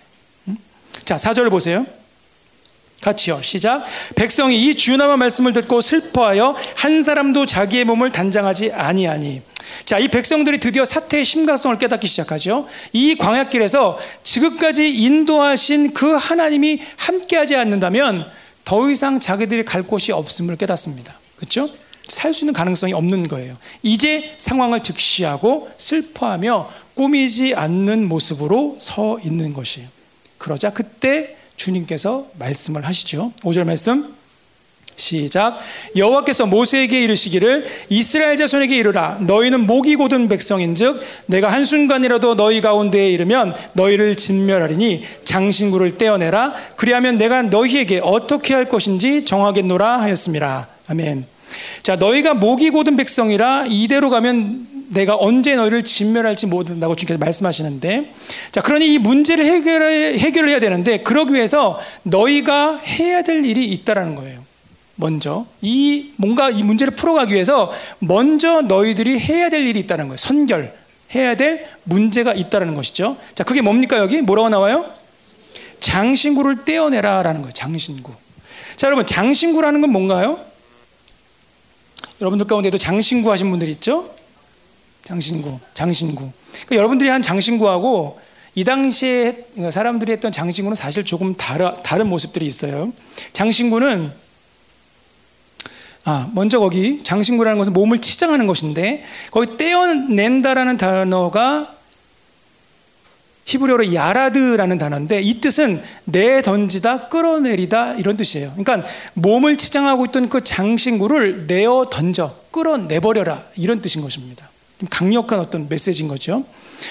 응? 자, 4절 보세요. 같이요. 시작. 백성이 이 주나마 말씀을 듣고 슬퍼하여 한 사람도 자기의 몸을 단장하지 아니하니. 자, 이 백성들이 드디어 사태의 심각성을 깨닫기 시작하죠. 이 광야길에서 지금까지 인도하신 그 하나님이 함께하지 않는다면 더 이상 자기들이 갈 곳이 없음을 깨닫습니다. 그렇죠? 살 수 있는 가능성이 없는 거예요. 이제 상황을 즉시하고 슬퍼하며 꾸미지 않는 모습으로 서 있는 것이에요. 그러자 그때 주님께서 말씀을 하시죠. 5절 말씀. 시작. 여호와께서 모세에게 이르시기를 이스라엘 자손에게 이르라 너희는 목이 고든 백성인즉 내가 한 순간이라도 너희 가운데에 이르면 너희를 진멸하리니 장신구를 떼어내라 그리하면 내가 너희에게 어떻게 할 것인지 정하겠노라 하였습니다. 아멘. 자, 너희가 목이 고든 백성이라 이대로 가면 내가 언제 너희를 진멸할지 모른다고 주님께서 말씀하시는데 자 그러니 이 문제를 해결해, 해결을 해야 되는데 그러기 위해서 너희가 해야 될 일이 있다라는 거예요. 먼저 이 뭔가 이 문제를 풀어가기 위해서 먼저 너희들이 해야 될 일이 있다는 거예요. 선결 해야 될 문제가 있다는 것이죠. 자 그게 뭡니까 여기 뭐라고 나와요? 장신구를 떼어내라라는 거예요. 장신구. 자 여러분 장신구라는 건 뭔가요? 여러분들 가운데도 장신구 하신 분들 있죠? 장신구, 장신구. 그러니까 여러분들이 한 장신구하고 이 당시에 사람들이 했던 장신구는 사실 조금 다르, 다른 모습들이 있어요. 장신구는 아, 먼저 거기 장신구라는 것은 몸을 치장하는 것인데 거기 떼어낸다라는 단어가 히브리어로 야라드라는 단어인데 이 뜻은 내 던지다 끌어내리다 이런 뜻이에요. 그러니까 몸을 치장하고 있던 그 장신구를 내어 던져 끌어내버려라 이런 뜻인 것입니다. 강력한 어떤 메시지인 거죠.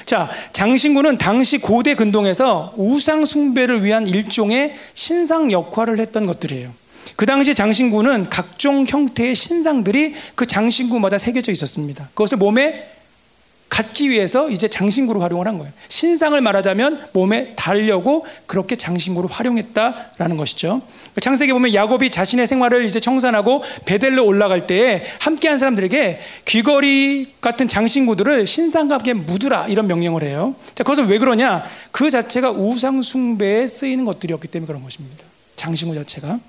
자, 장신구는 당시 고대 근동에서 우상 숭배를 위한 일종의 신상 역할을 했던 것들이에요. 그 당시 장신구는 각종 형태의 신상들이 그 장신구마다 새겨져 있었습니다. 그것을 몸에 갖기 위해서 이제 장신구로 활용을 한 거예요. 신상을 말하자면 몸에 달려고 그렇게 장신구로 활용했다라는 것이죠. 창세기 보면 야곱이 자신의 생활을 이제 청산하고 베델로 올라갈 때에 함께한 사람들에게 귀걸이 같은 장신구들을 신상갑게 묻으라 이런 명령을 해요. 자, 그것은 왜 그러냐? 그 자체가 우상 숭배에 쓰이는 것들이었기 때문에 그런 것입니다. 장신구 자체가.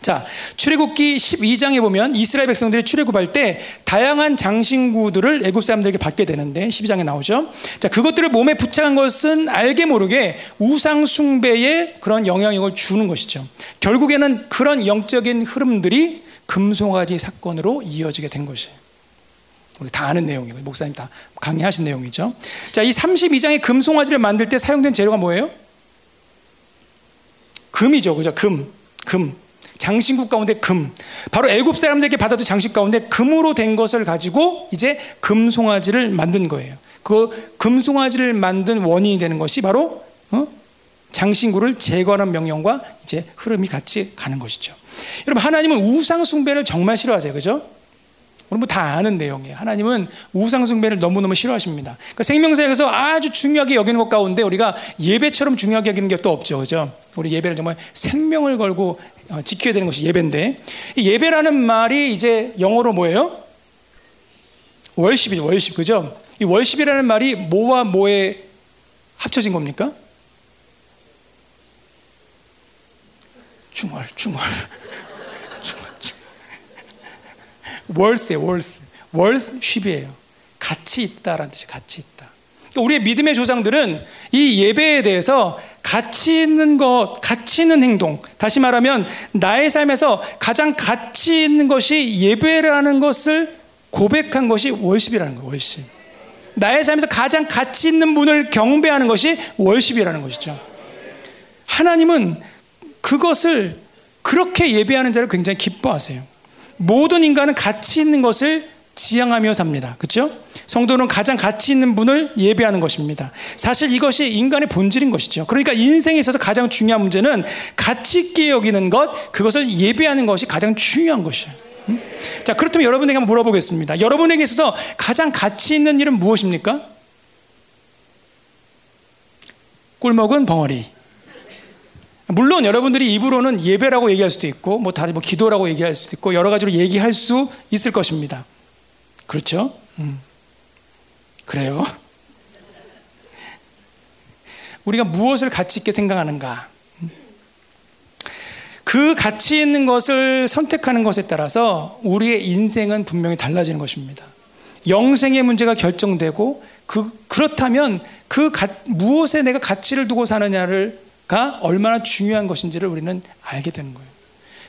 자, 출애굽기 12장에 보면 이스라엘 백성들이 출애굽할 때 다양한 장신구들을 애굽 사람들에게 받게 되는데 12장에 나오죠. 자, 그것들을 몸에 부착한 것은 알게 모르게 우상 숭배에 그런 영향력을 주는 것이죠. 결국에는 그런 영적인 흐름들이 금송아지 사건으로 이어지게 된 것이에요. 우리 다 아는 내용이고 목사님 다 강의하신 내용이죠. 자, 이 32장의 금송아지를 만들 때 사용된 재료가 뭐예요? 금이죠. 그죠? 금. 금. 장신구 가운데 금. 바로 애굽 사람들에게 받아도 장식 가운데 금으로 된 것을 가지고 이제 금송아지를 만든 거예요. 그 금송아지를 만든 원인이 되는 것이 바로 어? 장신구를 제거하는 명령과 이제 흐름이 같이 가는 것이죠. 여러분 하나님은 우상 숭배를 정말 싫어하세요. 그죠? 우리 뭐 다 아는 내용이에요. 하나님은 우상 숭배를 너무너무 싫어하십니다. 그러니까 생명사에서 아주 중요하게 여기는 것 가운데 우리가 예배처럼 중요하게 여기는 게 또 없죠. 그죠? 우리 예배는 정말 생명을 걸고 어, 지켜야 되는 것이 예배인데 이 예배라는 말이 이제 영어로 뭐예요? 월십이죠. 월십. 그죠? 이 월십이라는 말이 뭐와 뭐에 합쳐진 겁니까? 중월, 중월. 월세, 월세. 월십이에요. 같이 있다라는 뜻이 같이 있다. 우리의 믿음의 조상들은 이 예배에 대해서 가치 있는 것, 가치 있는 행동. 다시 말하면 나의 삶에서 가장 가치 있는 것이 예배라는 것을 고백한 것이 월십이라는 거예요. 월십. 나의 삶에서 가장 가치 있는 분을 경배하는 것이 월십이라는 것이죠. 하나님은 그것을 그렇게 예배하는 자를 굉장히 기뻐하세요. 모든 인간은 가치 있는 것을 지향하며 삽니다. 그렇죠? 성도는 가장 가치 있는 분을 예배하는 것입니다. 사실 이것이 인간의 본질인 것이죠. 그러니까 인생에 있어서 가장 중요한 문제는 가치 있게 여기는 것, 그것을 예배하는 것이 가장 중요한 것이에요. 음? 자, 그렇다면 여러분에게 한번 물어보겠습니다. 여러분에게 있어서 가장 가치 있는 일은 무엇입니까? 꿀먹은 벙어리. 물론 여러분들이 입으로는 예배라고 얘기할 수도 있고, 뭐 다른 뭐 기도라고 얘기할 수도 있고, 여러 가지로 얘기할 수 있을 것입니다. 그렇죠? 음. 그래요? 우리가 무엇을 가치 있게 생각하는가? 그 가치 있는 것을 선택하는 것에 따라서 우리의 인생은 분명히 달라지는 것입니다. 영생의 문제가 결정되고 그 그렇다면 그 가, 무엇에 내가 가치를 두고 사느냐를가 얼마나 중요한 것인지를 우리는 알게 되는 거예요.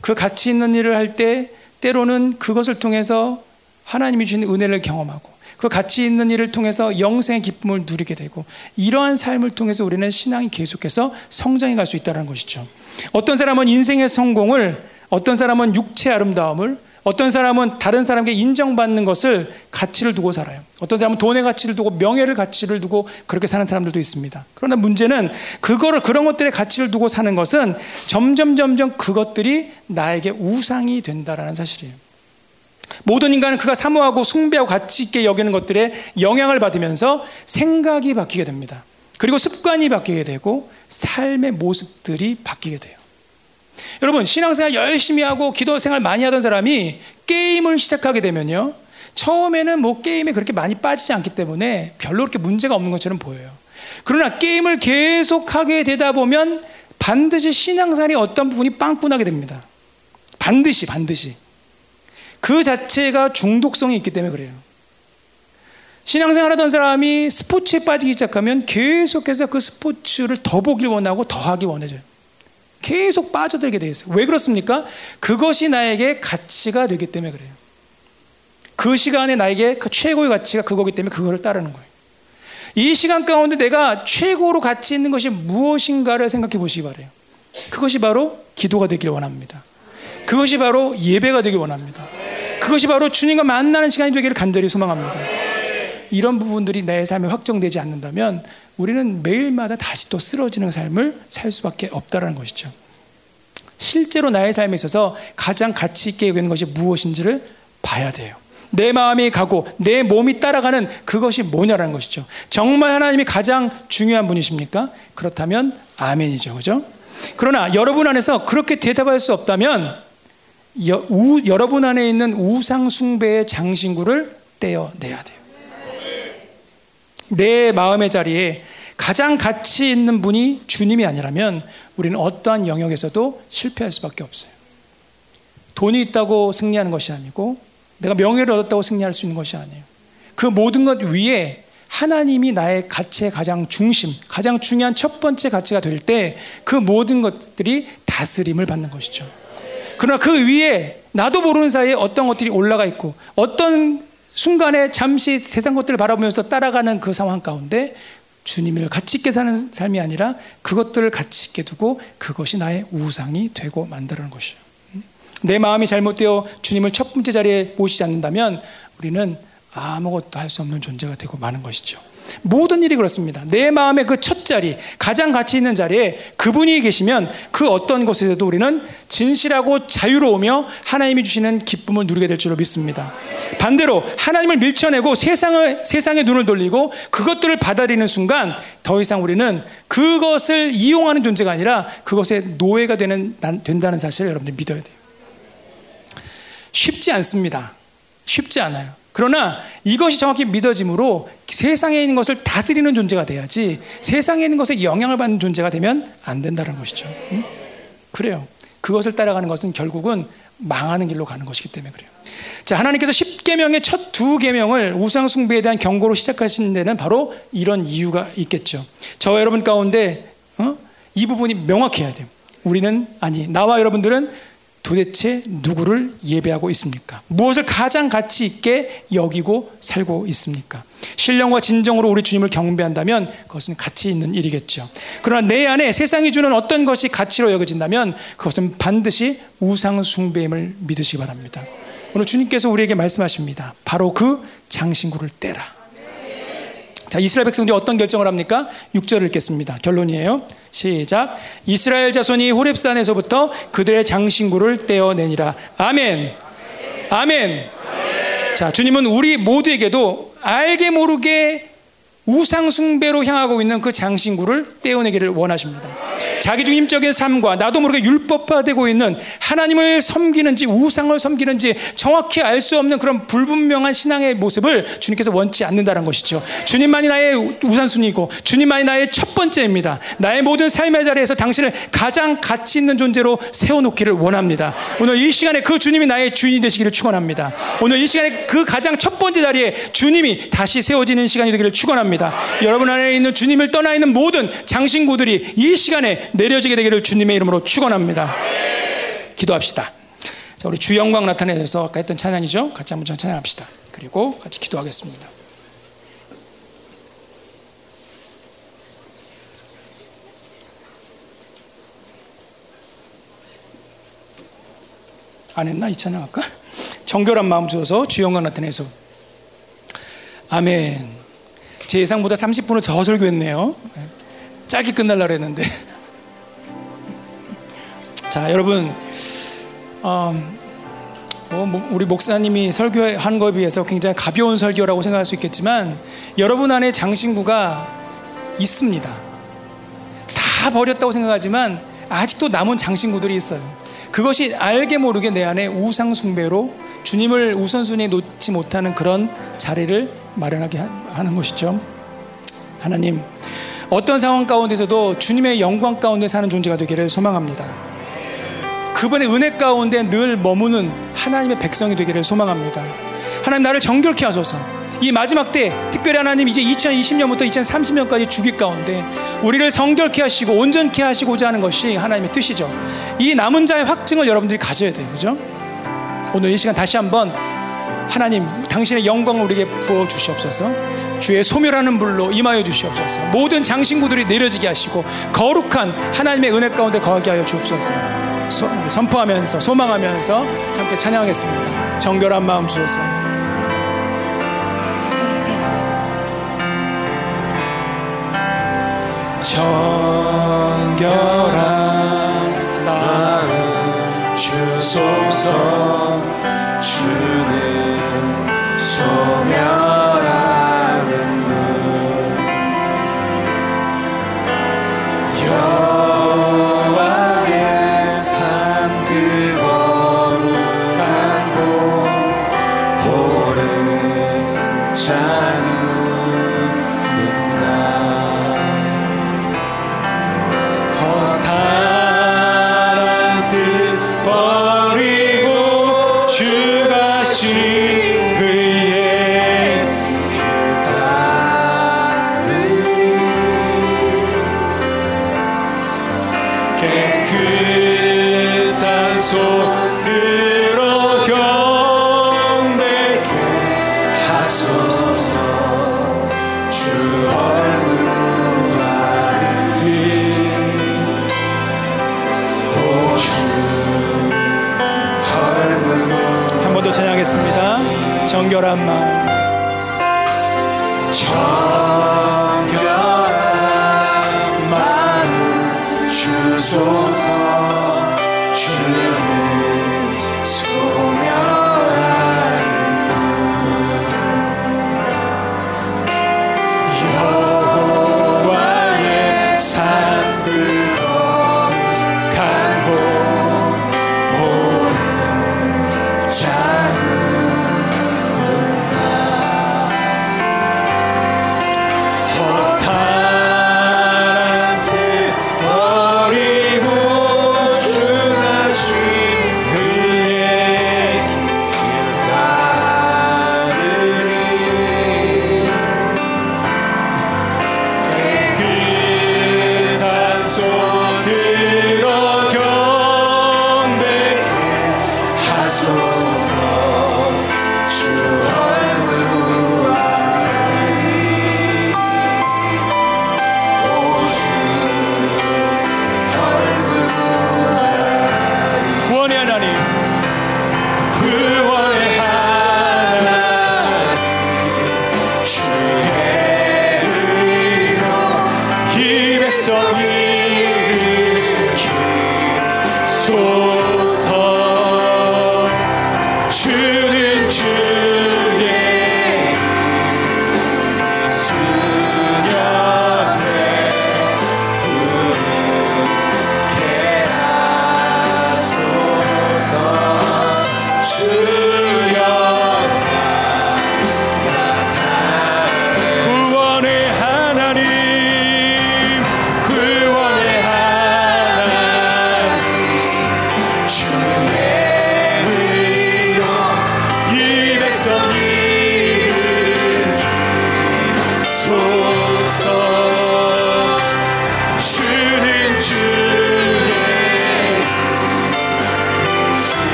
그 가치 있는 일을 할 때 때로는 그것을 통해서 하나님이 주신 은혜를 경험하고 그 가치 있는 일을 통해서 영생의 기쁨을 누리게 되고 이러한 삶을 통해서 우리는 신앙이 계속해서 성장해 갈 수 있다는 것이죠. 어떤 사람은 인생의 성공을 어떤 사람은 육체의 아름다움을 어떤 사람은 다른 사람에게 인정받는 것을 가치를 두고 살아요. 어떤 사람은 돈의 가치를 두고 명예를 가치를 두고 그렇게 사는 사람들도 있습니다. 그러나 문제는 그거를 그런 것들의 가치를 두고 사는 것은 점점 점점 그것들이 나에게 우상이 된다라는 사실이에요. 모든 인간은 그가 사모하고 숭배하고 가치 있게 여기는 것들에 영향을 받으면서 생각이 바뀌게 됩니다. 그리고 습관이 바뀌게 되고 삶의 모습들이 바뀌게 돼요. 여러분, 신앙생활 열심히 하고 기도 생활 많이 하던 사람이 게임을 시작하게 되면요. 처음에는 뭐 게임에 그렇게 많이 빠지지 않기 때문에 별로 그렇게 문제가 없는 것처럼 보여요. 그러나 게임을 계속 하게 되다 보면 반드시 신앙생활이 어떤 부분이 빵꾸나게 됩니다. 반드시, 반드시. 그 자체가 중독성이 있기 때문에 그래요. 신앙생활 하던 사람이 스포츠에 빠지기 시작하면 계속해서 그 스포츠를 더 보길 원하고 더 하기 원해져요. 계속 빠져들게 돼 있어요. 왜 그렇습니까? 그것이 나에게 가치가 되기 때문에 그래요. 그 시간에 나에게 그 최고의 가치가 그거기 때문에 그거를 따르는 거예요. 이 시간 가운데 내가 최고로 가치 있는 것이 무엇인가를 생각해 보시기 바래요. 그것이 바로 기도가 되길 원합니다. 그것이 바로 예배가 되길 원합니다. 그것이 바로 주님과 만나는 시간이 되기를 간절히 소망합니다. 이런 부분들이 내 삶에 확정되지 않는다면 우리는 매일마다 다시 또 쓰러지는 삶을 살 수밖에 없다는 것이죠. 실제로 나의 삶에 있어서 가장 가치 있게 여기는 것이 무엇인지를 봐야 돼요. 내 마음이 가고 내 몸이 따라가는 그것이 뭐냐라는 것이죠. 정말 하나님이 가장 중요한 분이십니까? 그렇다면 아멘이죠. 그죠? 그러나 여러분 안에서 그렇게 대답할 수 없다면 여, 우, 여러분 안에 있는 우상 숭배의 장신구를 떼어내야 돼요. 내 마음의 자리에 가장 가치 있는 분이 주님이 아니라면 우리는 어떠한 영역에서도 실패할 수밖에 없어요. 돈이 있다고 승리하는 것이 아니고 내가 명예를 얻었다고 승리할 수 있는 것이 아니에요. 그 모든 것 위에 하나님이 나의 가치의 가장 중심, 가장 중요한 첫 번째 가치가 될 때 그 모든 것들이 다스림을 받는 것이죠. 그러나 그 위에 나도 모르는 사이에 어떤 것들이 올라가 있고 어떤 순간에 잠시 세상 것들을 바라보면서 따라가는 그 상황 가운데 주님을 가치 있게 사는 삶이 아니라 그것들을 가치 있게 두고 그것이 나의 우상이 되고 만드는 것이요. 내 마음이 잘못되어 주님을 첫 번째 자리에 모시지 않는다면 우리는 아무것도 할 수 없는 존재가 되고 마는 것이죠. 모든 일이 그렇습니다. 내 마음의 그 첫 자리, 가장 가치 있는 자리에 그분이 계시면 그 어떤 것에서도 우리는 진실하고 자유로우며 하나님이 주시는 기쁨을 누리게 될 줄로 믿습니다. 반대로 하나님을 밀쳐내고 세상을, 세상에 눈을 돌리고 그것들을 받아들이는 순간 더 이상 우리는 그것을 이용하는 존재가 아니라 그것의 노예가 되는, 된다는 사실을 여러분들 믿어야 돼요. 쉽지 않습니다. 쉽지 않아요. 그러나 이것이 정확히 믿어짐으로 세상에 있는 것을 다스리는 존재가 돼야지 세상에 있는 것에 영향을 받는 존재가 되면 안 된다는 것이죠. 응? 그래요. 그것을 따라가는 것은 결국은 망하는 길로 가는 것이기 때문에 그래요. 자, 하나님께서 10계명의 첫 두 계명을 우상 숭배에 대한 경고로 시작하신 데는 바로 이런 이유가 있겠죠. 저와 여러분 가운데 어? 이 부분이 명확해야 돼요. 우리는 아니 나와 여러분들은 도대체 누구를 예배하고 있습니까? 무엇을 가장 가치 있게 여기고 살고 있습니까? 신령과 진정으로 우리 주님을 경배한다면 그것은 가치 있는 일이겠죠. 그러나 내 안에 세상이 주는 어떤 것이 가치로 여겨진다면 그것은 반드시 우상 숭배임을 믿으시기 바랍니다. 오늘 주님께서 우리에게 말씀하십니다. 바로 그 장신구를 떼라. 자, 이스라엘 백성들이 어떤 결정을 합니까? 6절을 읽겠습니다. 결론이에요. 시작. 이스라엘 자손이 호렙산에서부터 그들의 장신구를 떼어내니라. 아멘. 아멘. 자, 주님은 우리 모두에게도 알게 모르게 우상숭배로 향하고 있는 그 장신구를 떼어내기를 원하십니다. 자기 중심적인 삶과 나도 모르게 율법화되고 있는 하나님을 섬기는지 우상을 섬기는지 정확히 알 수 없는 그런 불분명한 신앙의 모습을 주님께서 원치 않는다는 것이죠. 주님만이 나의 우선순위고 주님만이 나의 첫 번째입니다. 나의 모든 삶의 자리에서 당신을 가장 가치 있는 존재로 세워놓기를 원합니다. 오늘 이 시간에 그 주님이 나의 주인이 되시기를 축원합니다. 오늘 이 시간에 그 가장 첫 번째 자리에 주님이 다시 세워지는 시간이 되기를 축원합니다. 여러분 안에 있는 주님을 떠나 있는 모든 장신구들이 이 시간에 내려지게 되기를 주님의 이름으로 축원합니다. 기도합시다. 자, 우리 주 영광 나타내서 아까 했던 찬양이죠. 같이 한번 찬양합시다. 그리고 같이 기도하겠습니다. 안 했나 이 찬양 아까? 정결한 마음 주어서 주 영광 나타내서 아멘. 제 예상보다 30분을 더 설교했네요. 짧게 끝날라 그랬는데. 자, 여러분, 어, 뭐, 우리 목사님이 설교한 것에 비해서 굉장히 가벼운 설교라고 생각할 수 있겠지만, 여러분 안에 장신구가 있습니다. 다 버렸다고 생각하지만, 아직도 남은 장신구들이 있어요. 그것이 알게 모르게 내 안에 우상 숭배로 주님을 우선순위에 놓지 못하는 그런 자리를 마련하게 하는 것이죠. 하나님, 어떤 상황 가운데서도 주님의 영광 가운데 사는 존재가 되기를 소망합니다. 그분의 은혜 가운데 늘 머무는 하나님의 백성이 되기를 소망합니다. 하나님 나를 정결케 하소서. 이 마지막 때 특별히 하나님 이제 2020년부터 2030년까지 주기 가운데 우리를 성결케 하시고 온전케 하시고자 하는 것이 하나님의 뜻이죠. 이 남은 자의 확증을 여러분들이 가져야 돼요. 그죠? 오늘 이 시간 다시 한번 하나님 당신의 영광을 우리에게 부어 주시옵소서. 주의 소멸하는 불로 임하여 주시옵소서. 모든 장신구들이 내려지게 하시고 거룩한 하나님의 은혜 가운데 거하게 하여 주옵소서. 선포하면서 소망하면서 함께 찬양하겠습니다. 정결한 마음 주소서. 정결한 마음 주소서 자는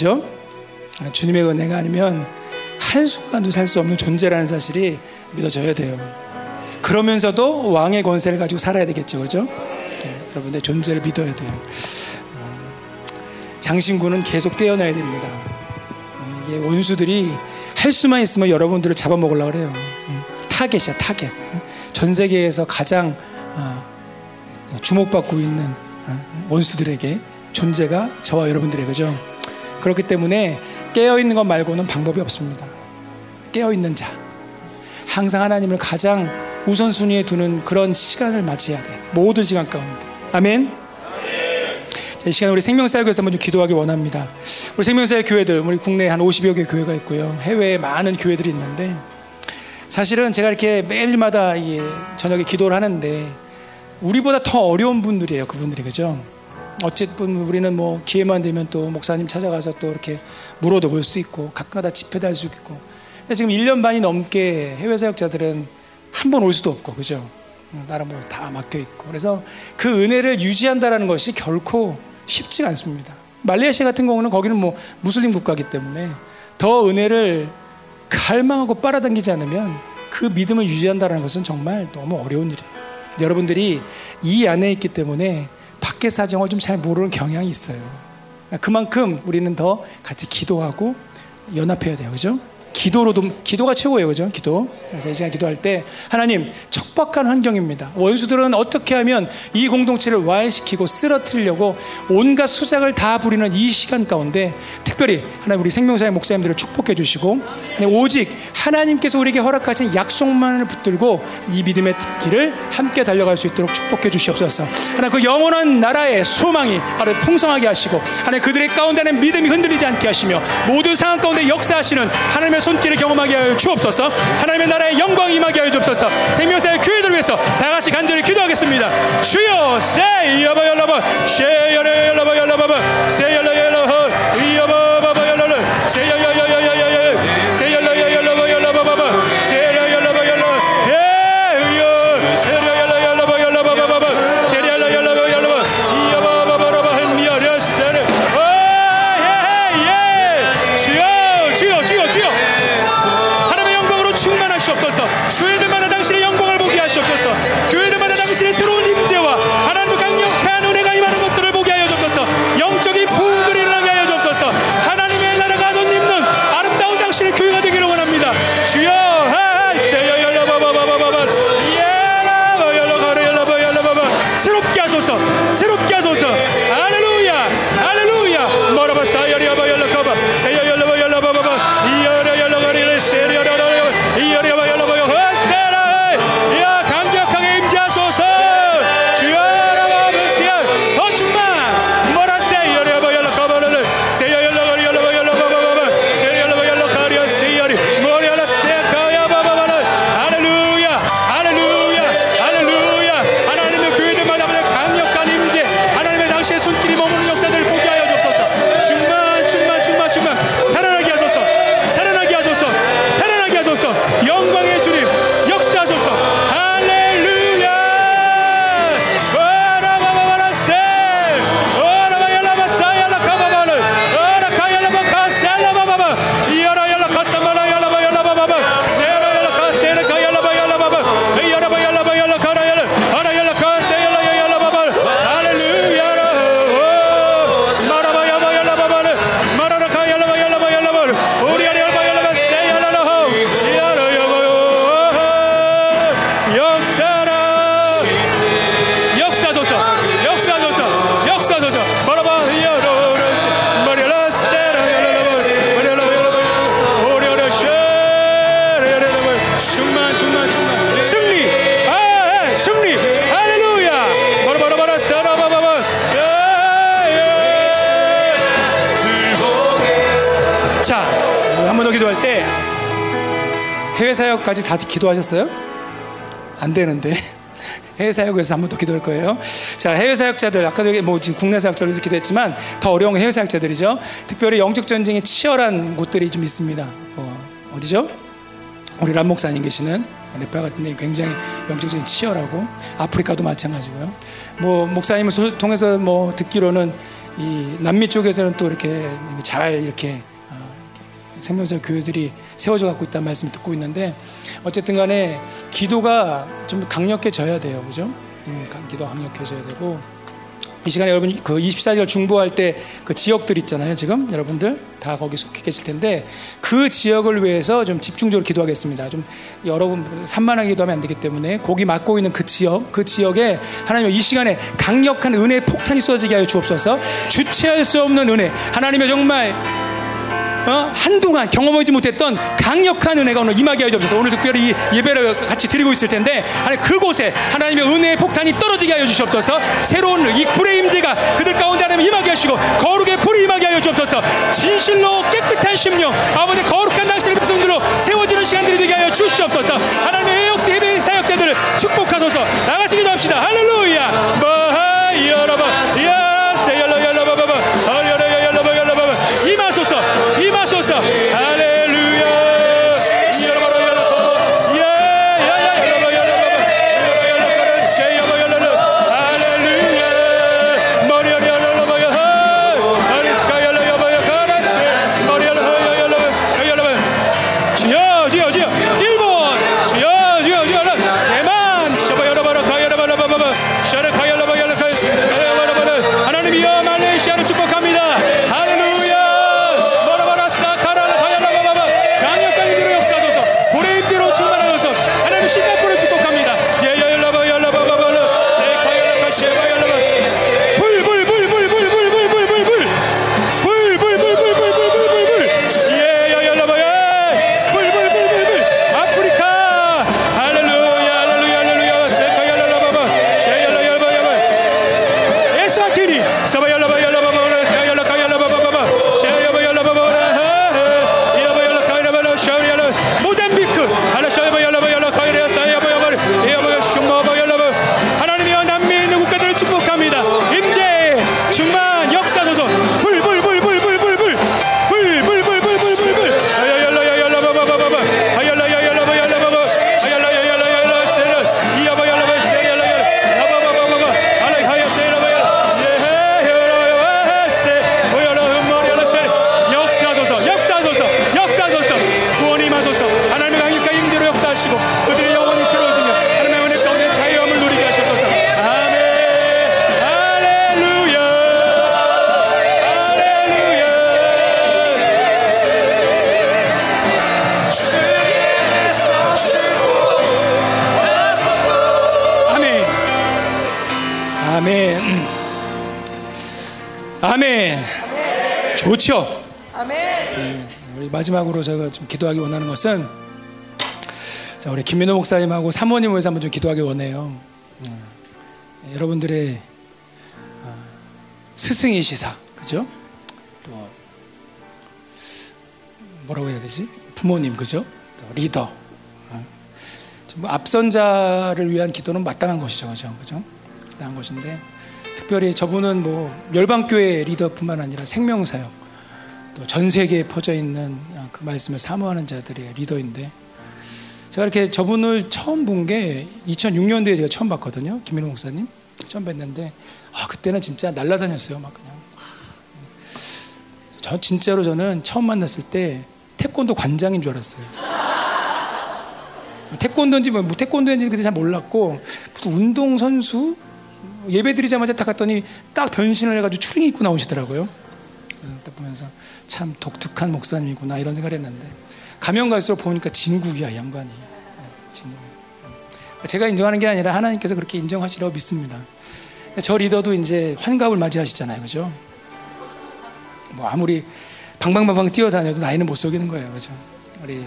그죠? 주님의 은혜가 아니면 한순간도 살 수 없는 존재라는 사실이 믿어져야 돼요. 그러면서도 왕의 권세를 가지고 살아야 되겠죠. 그죠? 네, 여러분의 존재를 믿어야 돼요. 어, 장신구는 계속 떼어놔야 됩니다. 어, 이게 원수들이 할 수만 있으면 여러분들을 잡아먹으려고 그래요. 음, 타겟이야, 타겟. 어, 전 세계에서 가장 어, 주목받고 있는 어, 원수들에게 존재가 저와 여러분들의 그죠? 그렇기 때문에 깨어 있는 것 말고는 방법이 없습니다. 깨어 있는 자, 항상 하나님을 가장 우선순위에 두는 그런 시간을 맞이해야 돼. 모든 시간 가운데. 아멘. 자, 이 시간 우리 생명사역에서 좀 기도하기 원합니다. 우리 생명사역 교회들, 우리 국내에 한 50여 개 교회가 있고요. 해외에 많은 교회들이 있는데 사실은 제가 이렇게 매일마다 이 저녁에 기도를 하는데 우리보다 더 어려운 분들이에요. 그분들이 그죠? 어쨌든 우리는 뭐 기회만 되면 또 목사님 찾아가서 또 이렇게 물어도 볼 수 있고 가끔가다 집회도 할 수 있고 근데 지금 1년 반이 넘게 해외 사역자들은 한 번 올 수도 없고 그죠? 나라 뭐다 막혀 있고 그래서 그 은혜를 유지한다라는 것이 결코 쉽지가 않습니다. 말레이시아 같은 경우는 거기는 뭐 무슬림 국가이기 때문에 더 은혜를 갈망하고 빨아당기지 않으면 그 믿음을 유지한다는 것은 정말 너무 어려운 일이에요. 여러분들이 이 안에 있기 때문에 밖의 사정을 좀 잘 모르는 경향이 있어요. 그만큼 우리는 더 같이 기도하고 연합해야 돼요. 그죠? 기도로도 기도가 최고예요. 그죠? 기도. 그래서 이 시간 기도할 때 하나님 척박한 환경입니다. 원수들은 어떻게 하면 이 공동체를 와해시키고 쓰러뜨리려고 온갖 수작을 다 부리는 이 시간 가운데 특별히 하나님 우리 생명사의 목사님들을 축복해 주시고 오직 하나님께서 우리에게 허락하신 약속만을 붙들고 이 믿음의 길을 함께 달려갈 수 있도록 축복해 주시옵소서. 하나님 그 영원한 나라의 소망이 하나님 풍성하게 하시고 하나님 그들의 가운데는 믿음이 흔들리지 않게 하시며 모든 상황 가운데 역사하시는 하나님의 손길을 경험하게 하여 주옵소서. 하나님의 나라의 영광 임하게 하여 주옵소서. 생명사의 교회들을 위해서 다 같이 간절히 기도하겠습니다. 주여 세이여바 열라바 세여레 열라바 열라바바 세열라 열라바 이여바바바 열라라 세여여 사역까지 다 기도하셨어요? 안 되는데 해외 사역에서 한 번 더 기도할 거예요. 자 해외 사역자들 아까도 뭐 지금 국내 사역자를 위해서 기도했지만 더 어려운 건 해외 사역자들이죠. 특별히 영적 전쟁이 치열한 곳들이 좀 있습니다. 어, 어디죠? 우리 람 목사님 계시는 네팔 같은 데 굉장히 영적인 치열하고 아프리카도 마찬가지고요. 뭐 목사님을 소- 통해서 뭐 듣기로는 이 남미 쪽에서는 또 이렇게 잘 이렇게 어, 생명사 교회들이 세워져 갖고 있다는 말씀을 듣고 있는데 어쨌든 간에 기도가 좀 강력해져야 돼요. 그죠? 음, 강- 기도 강력해져야 되고 이 시간에 여러분 그 24시간 중보할 때 그 지역들 있잖아요. 지금 여러분들 다 거기 속해 계실 텐데 그 지역을 위해서 좀 집중적으로 기도하겠습니다. 좀 여러분 산만하게 기도하면 안 되기 때문에 거기 맡고 있는 그 지역, 그 지역에 하나님 이 시간에 강력한 은혜의 폭탄이 쏟아지게 하여 주옵소서. 주체할 수 없는 은혜. 하나님의 정말 어? 한동안 경험하지 못했던 강력한 은혜가 오늘 임하게 하여 주옵소서. 오늘 특별히 이 예배를 같이 드리고 있을 텐데 하나님 그곳에 하나님의 은혜의 폭탄이 떨어지게 하여 주시옵소서. 새로운 이 불의 임재가 그들 가운데 하나님 임하게 하시고 거룩의 불이 임하게 하여 주옵소서. 진실로 깨끗한 심령 아버지 거룩한 당신의 백성들로 세워지는 시간들이 되게 하여 주시옵소서. 하나님의 예역 예배 사역자들을 축복하소서. 나같이 기도합시다. 할렐루야. 마하 여러분 야 마지막으로 제가 좀 기도하기 원하는 것은 자, 우리 김민호 목사님하고 사모님을 위해서 한번 좀 기도하기 원해요. 음, 여러분들의 어, 스승이시사, 그죠? 또 뭐라고 해야 되지? 부모님, 그죠? 또 리더. 어. 좀 앞선자를 위한 기도는 마땅한 것이죠, 그죠? 그죠? 마땅한 것인데 특별히 저분은 뭐 열방교회 리더뿐만 아니라 생명사역 또 전 세계에 퍼져 있는 그 말씀을 사모하는 자들의 리더인데 제가 이렇게 저분을 처음 본 게 2006년도에 제가 처음 봤거든요. 김민호 목사님 처음 뵀는데 아 그때는 진짜 날라다녔어요. 막 그냥 저 진짜로 저는 처음 만났을 때 태권도 관장인 줄 알았어요. 태권도인지 뭐 태권도인지 그때 잘 몰랐고 무슨 운동 선수 예배 드리자마자 딱 갔더니 딱 변신을 해가지고 추링 입고 나오시더라고요. 딱 보면서 참 독특한 목사님이구나 이런 생각을 했는데 가면 갈수록 보니까 진국이야 이 양반이 네, 진국. 제가 인정하는 게 아니라 하나님께서 그렇게 인정하시라고 믿습니다. 저 리더도 이제 환갑을 맞이하시잖아요, 그죠? 뭐 아무리 방방방방 뛰어다녀도 나이는 못 속이는 거예요, 그죠? 우리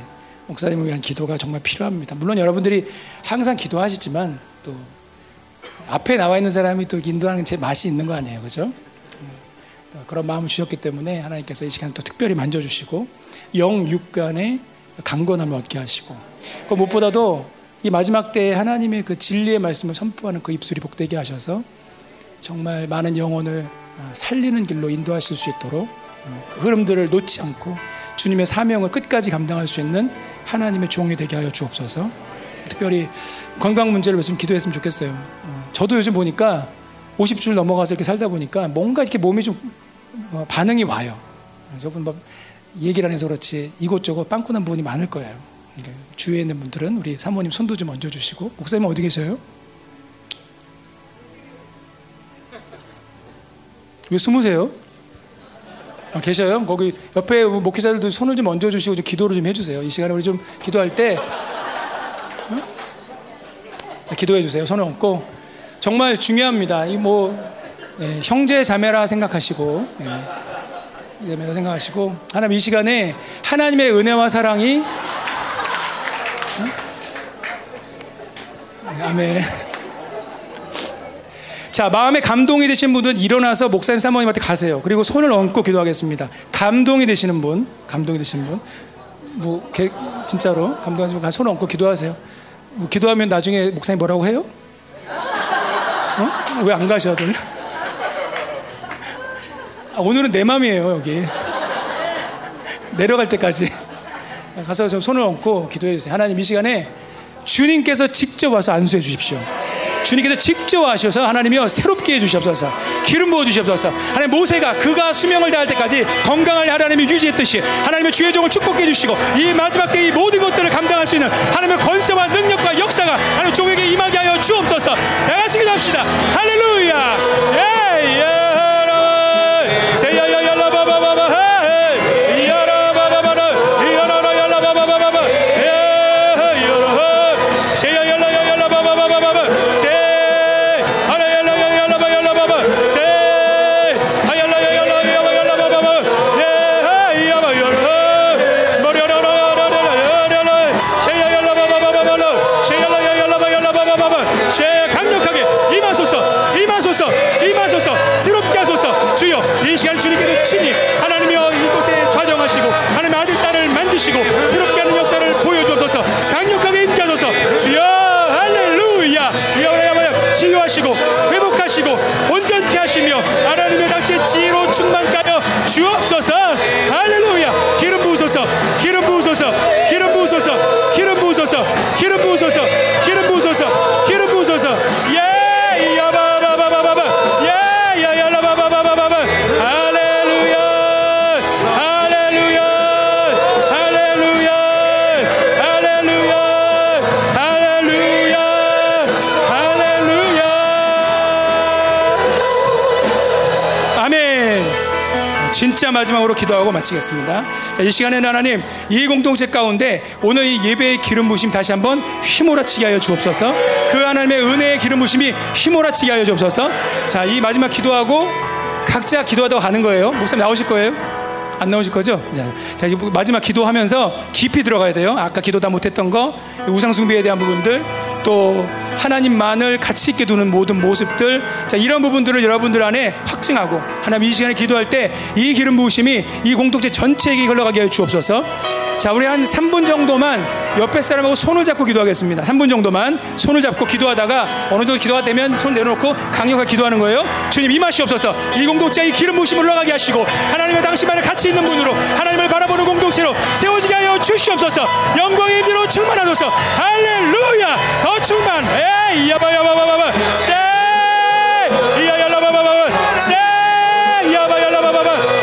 목사님을 위한 기도가 정말 필요합니다. 물론 여러분들이 항상 기도하시지만 또 앞에 나와 있는 사람이 또 인도하는 제 맛이 있는 거 아니에요, 그죠? 그런 마음을 주셨기 때문에 하나님께서 이 시간 또 특별히 만져주시고 영 육간의 강건함을 얻게 하시고 그 무엇보다도 이 마지막 때에 하나님의 그 진리의 말씀을 선포하는 그 입술이 복되게 하셔서 정말 많은 영혼을 살리는 길로 인도하실 수 있도록 그 흐름들을 놓지 않고 주님의 사명을 끝까지 감당할 수 있는 하나님의 종이 되게 하여 주옵소서. 특별히 건강 문제를 좀 기도했으면 좋겠어요. 어, 저도 요즘 보니까 50줄 넘어가서 이렇게 살다 보니까 뭔가 이렇게 몸이 좀 어, 반응이 와요. 저분 뭐 얘기를 안 해서 그렇지 이곳저곳 빵꾸난 부분이 많을 거예요. 주위에 있는 분들은 우리 사모님 손도 좀 얹어주시고 목사님 어디 계셔요? 왜 숨으세요? 아, 계셔요? 거기 옆에 목회자들도 손을 좀 얹어주시고 좀 기도를 좀 해주세요. 이 시간에 우리 좀 기도할 때 어? 자, 기도해 주세요. 손을 얹고 정말 중요합니다. 이뭐 예, 형제 자매라 생각하시고 예, 자매라 생각하시고 하나님 이 시간에 하나님의 은혜와 사랑이 어? 예, 아멘. 자, 마음에 감동이 되신 분들은 일어나서 목사님 사모님한테 가세요. 그리고 손을 얹고 기도하겠습니다. 감동이 되시는 분, 감동이 되시는 분, 뭐 개, 진짜로 감동하시는 분, 손을 얹고 기도하세요. 뭐 기도하면 나중에 목사님 뭐라고 해요? 어? 왜안 가셔도? 아, 오늘은 내 맘이에요 여기. 내려갈 때까지. 가서 좀 손을 얹고 기도해 주세요. 하나님 이 시간에 주님께서 직접 와서 안수해 주십시오. 주님께서 직접 와셔서 하나님이여 새롭게 해주시옵소서. 기름 부어주시옵소서. 하나님 모세가 그가 수명을 다할 때까지 건강을 하나님이 유지했듯이 하나님의 주의 종을 축복해 주시고 이 마지막 때이 모든 것들을 감당할 수 있는 하나님의 권세와 능력과 역사가 하나님 종에게 임하게 하여 주옵소서. 다 같이 기도 합시다. 할렐루야! 예, 예, 하여 마지막으로 기도하고 마치겠습니다. 자, 이 시간에는 하나님 이 공동체 가운데 오늘 이 예배의 기름 부심 다시 한번 휘몰아치게 하여 주옵소서. 그 하나님의 은혜의 기름 부심이 휘몰아치게 하여 주옵소서. 자, 이 마지막 기도하고 각자 기도하다가 가는 거예요. 목사님 나오실 거예요? 안 나오실 거죠? 자, 자 마지막 기도하면서 깊이 들어가야 돼요. 아까 기도 다 못했던 거, 우상 숭배에 대한 부분들, 또 하나님만을 가치 있게 두는 모든 모습들, 자 이런 부분들을 여러분들 안에 확증하고 하나님 이 시간에 기도할 때 이 기름 부으심이 이 공동체 전체에게 흘러가게 하여 주옵소서. 자, 우리 한 3분 정도만 옆에 사람하고 손을 잡고 기도하겠습니다. 3분 정도만 손을 잡고 기도하다가 어느 정도 기도가 되면 손 내려놓고 강력하게 기도하는 거예요. 주님. 이 공동체에 이 기름 부으심 올라가게 하시고 하나님의 당신만의 가치 있는 분으로 하나님을 바라보는 공동체로 세워지게 하여 주시옵소서. 영광의 힘으로 충만하소서. 할렐루야. 더 충만. 에이 야바야바바바바. 세 이야야라바바바바. 세 야바야라바바바. 충만. 야야야라바바바바바.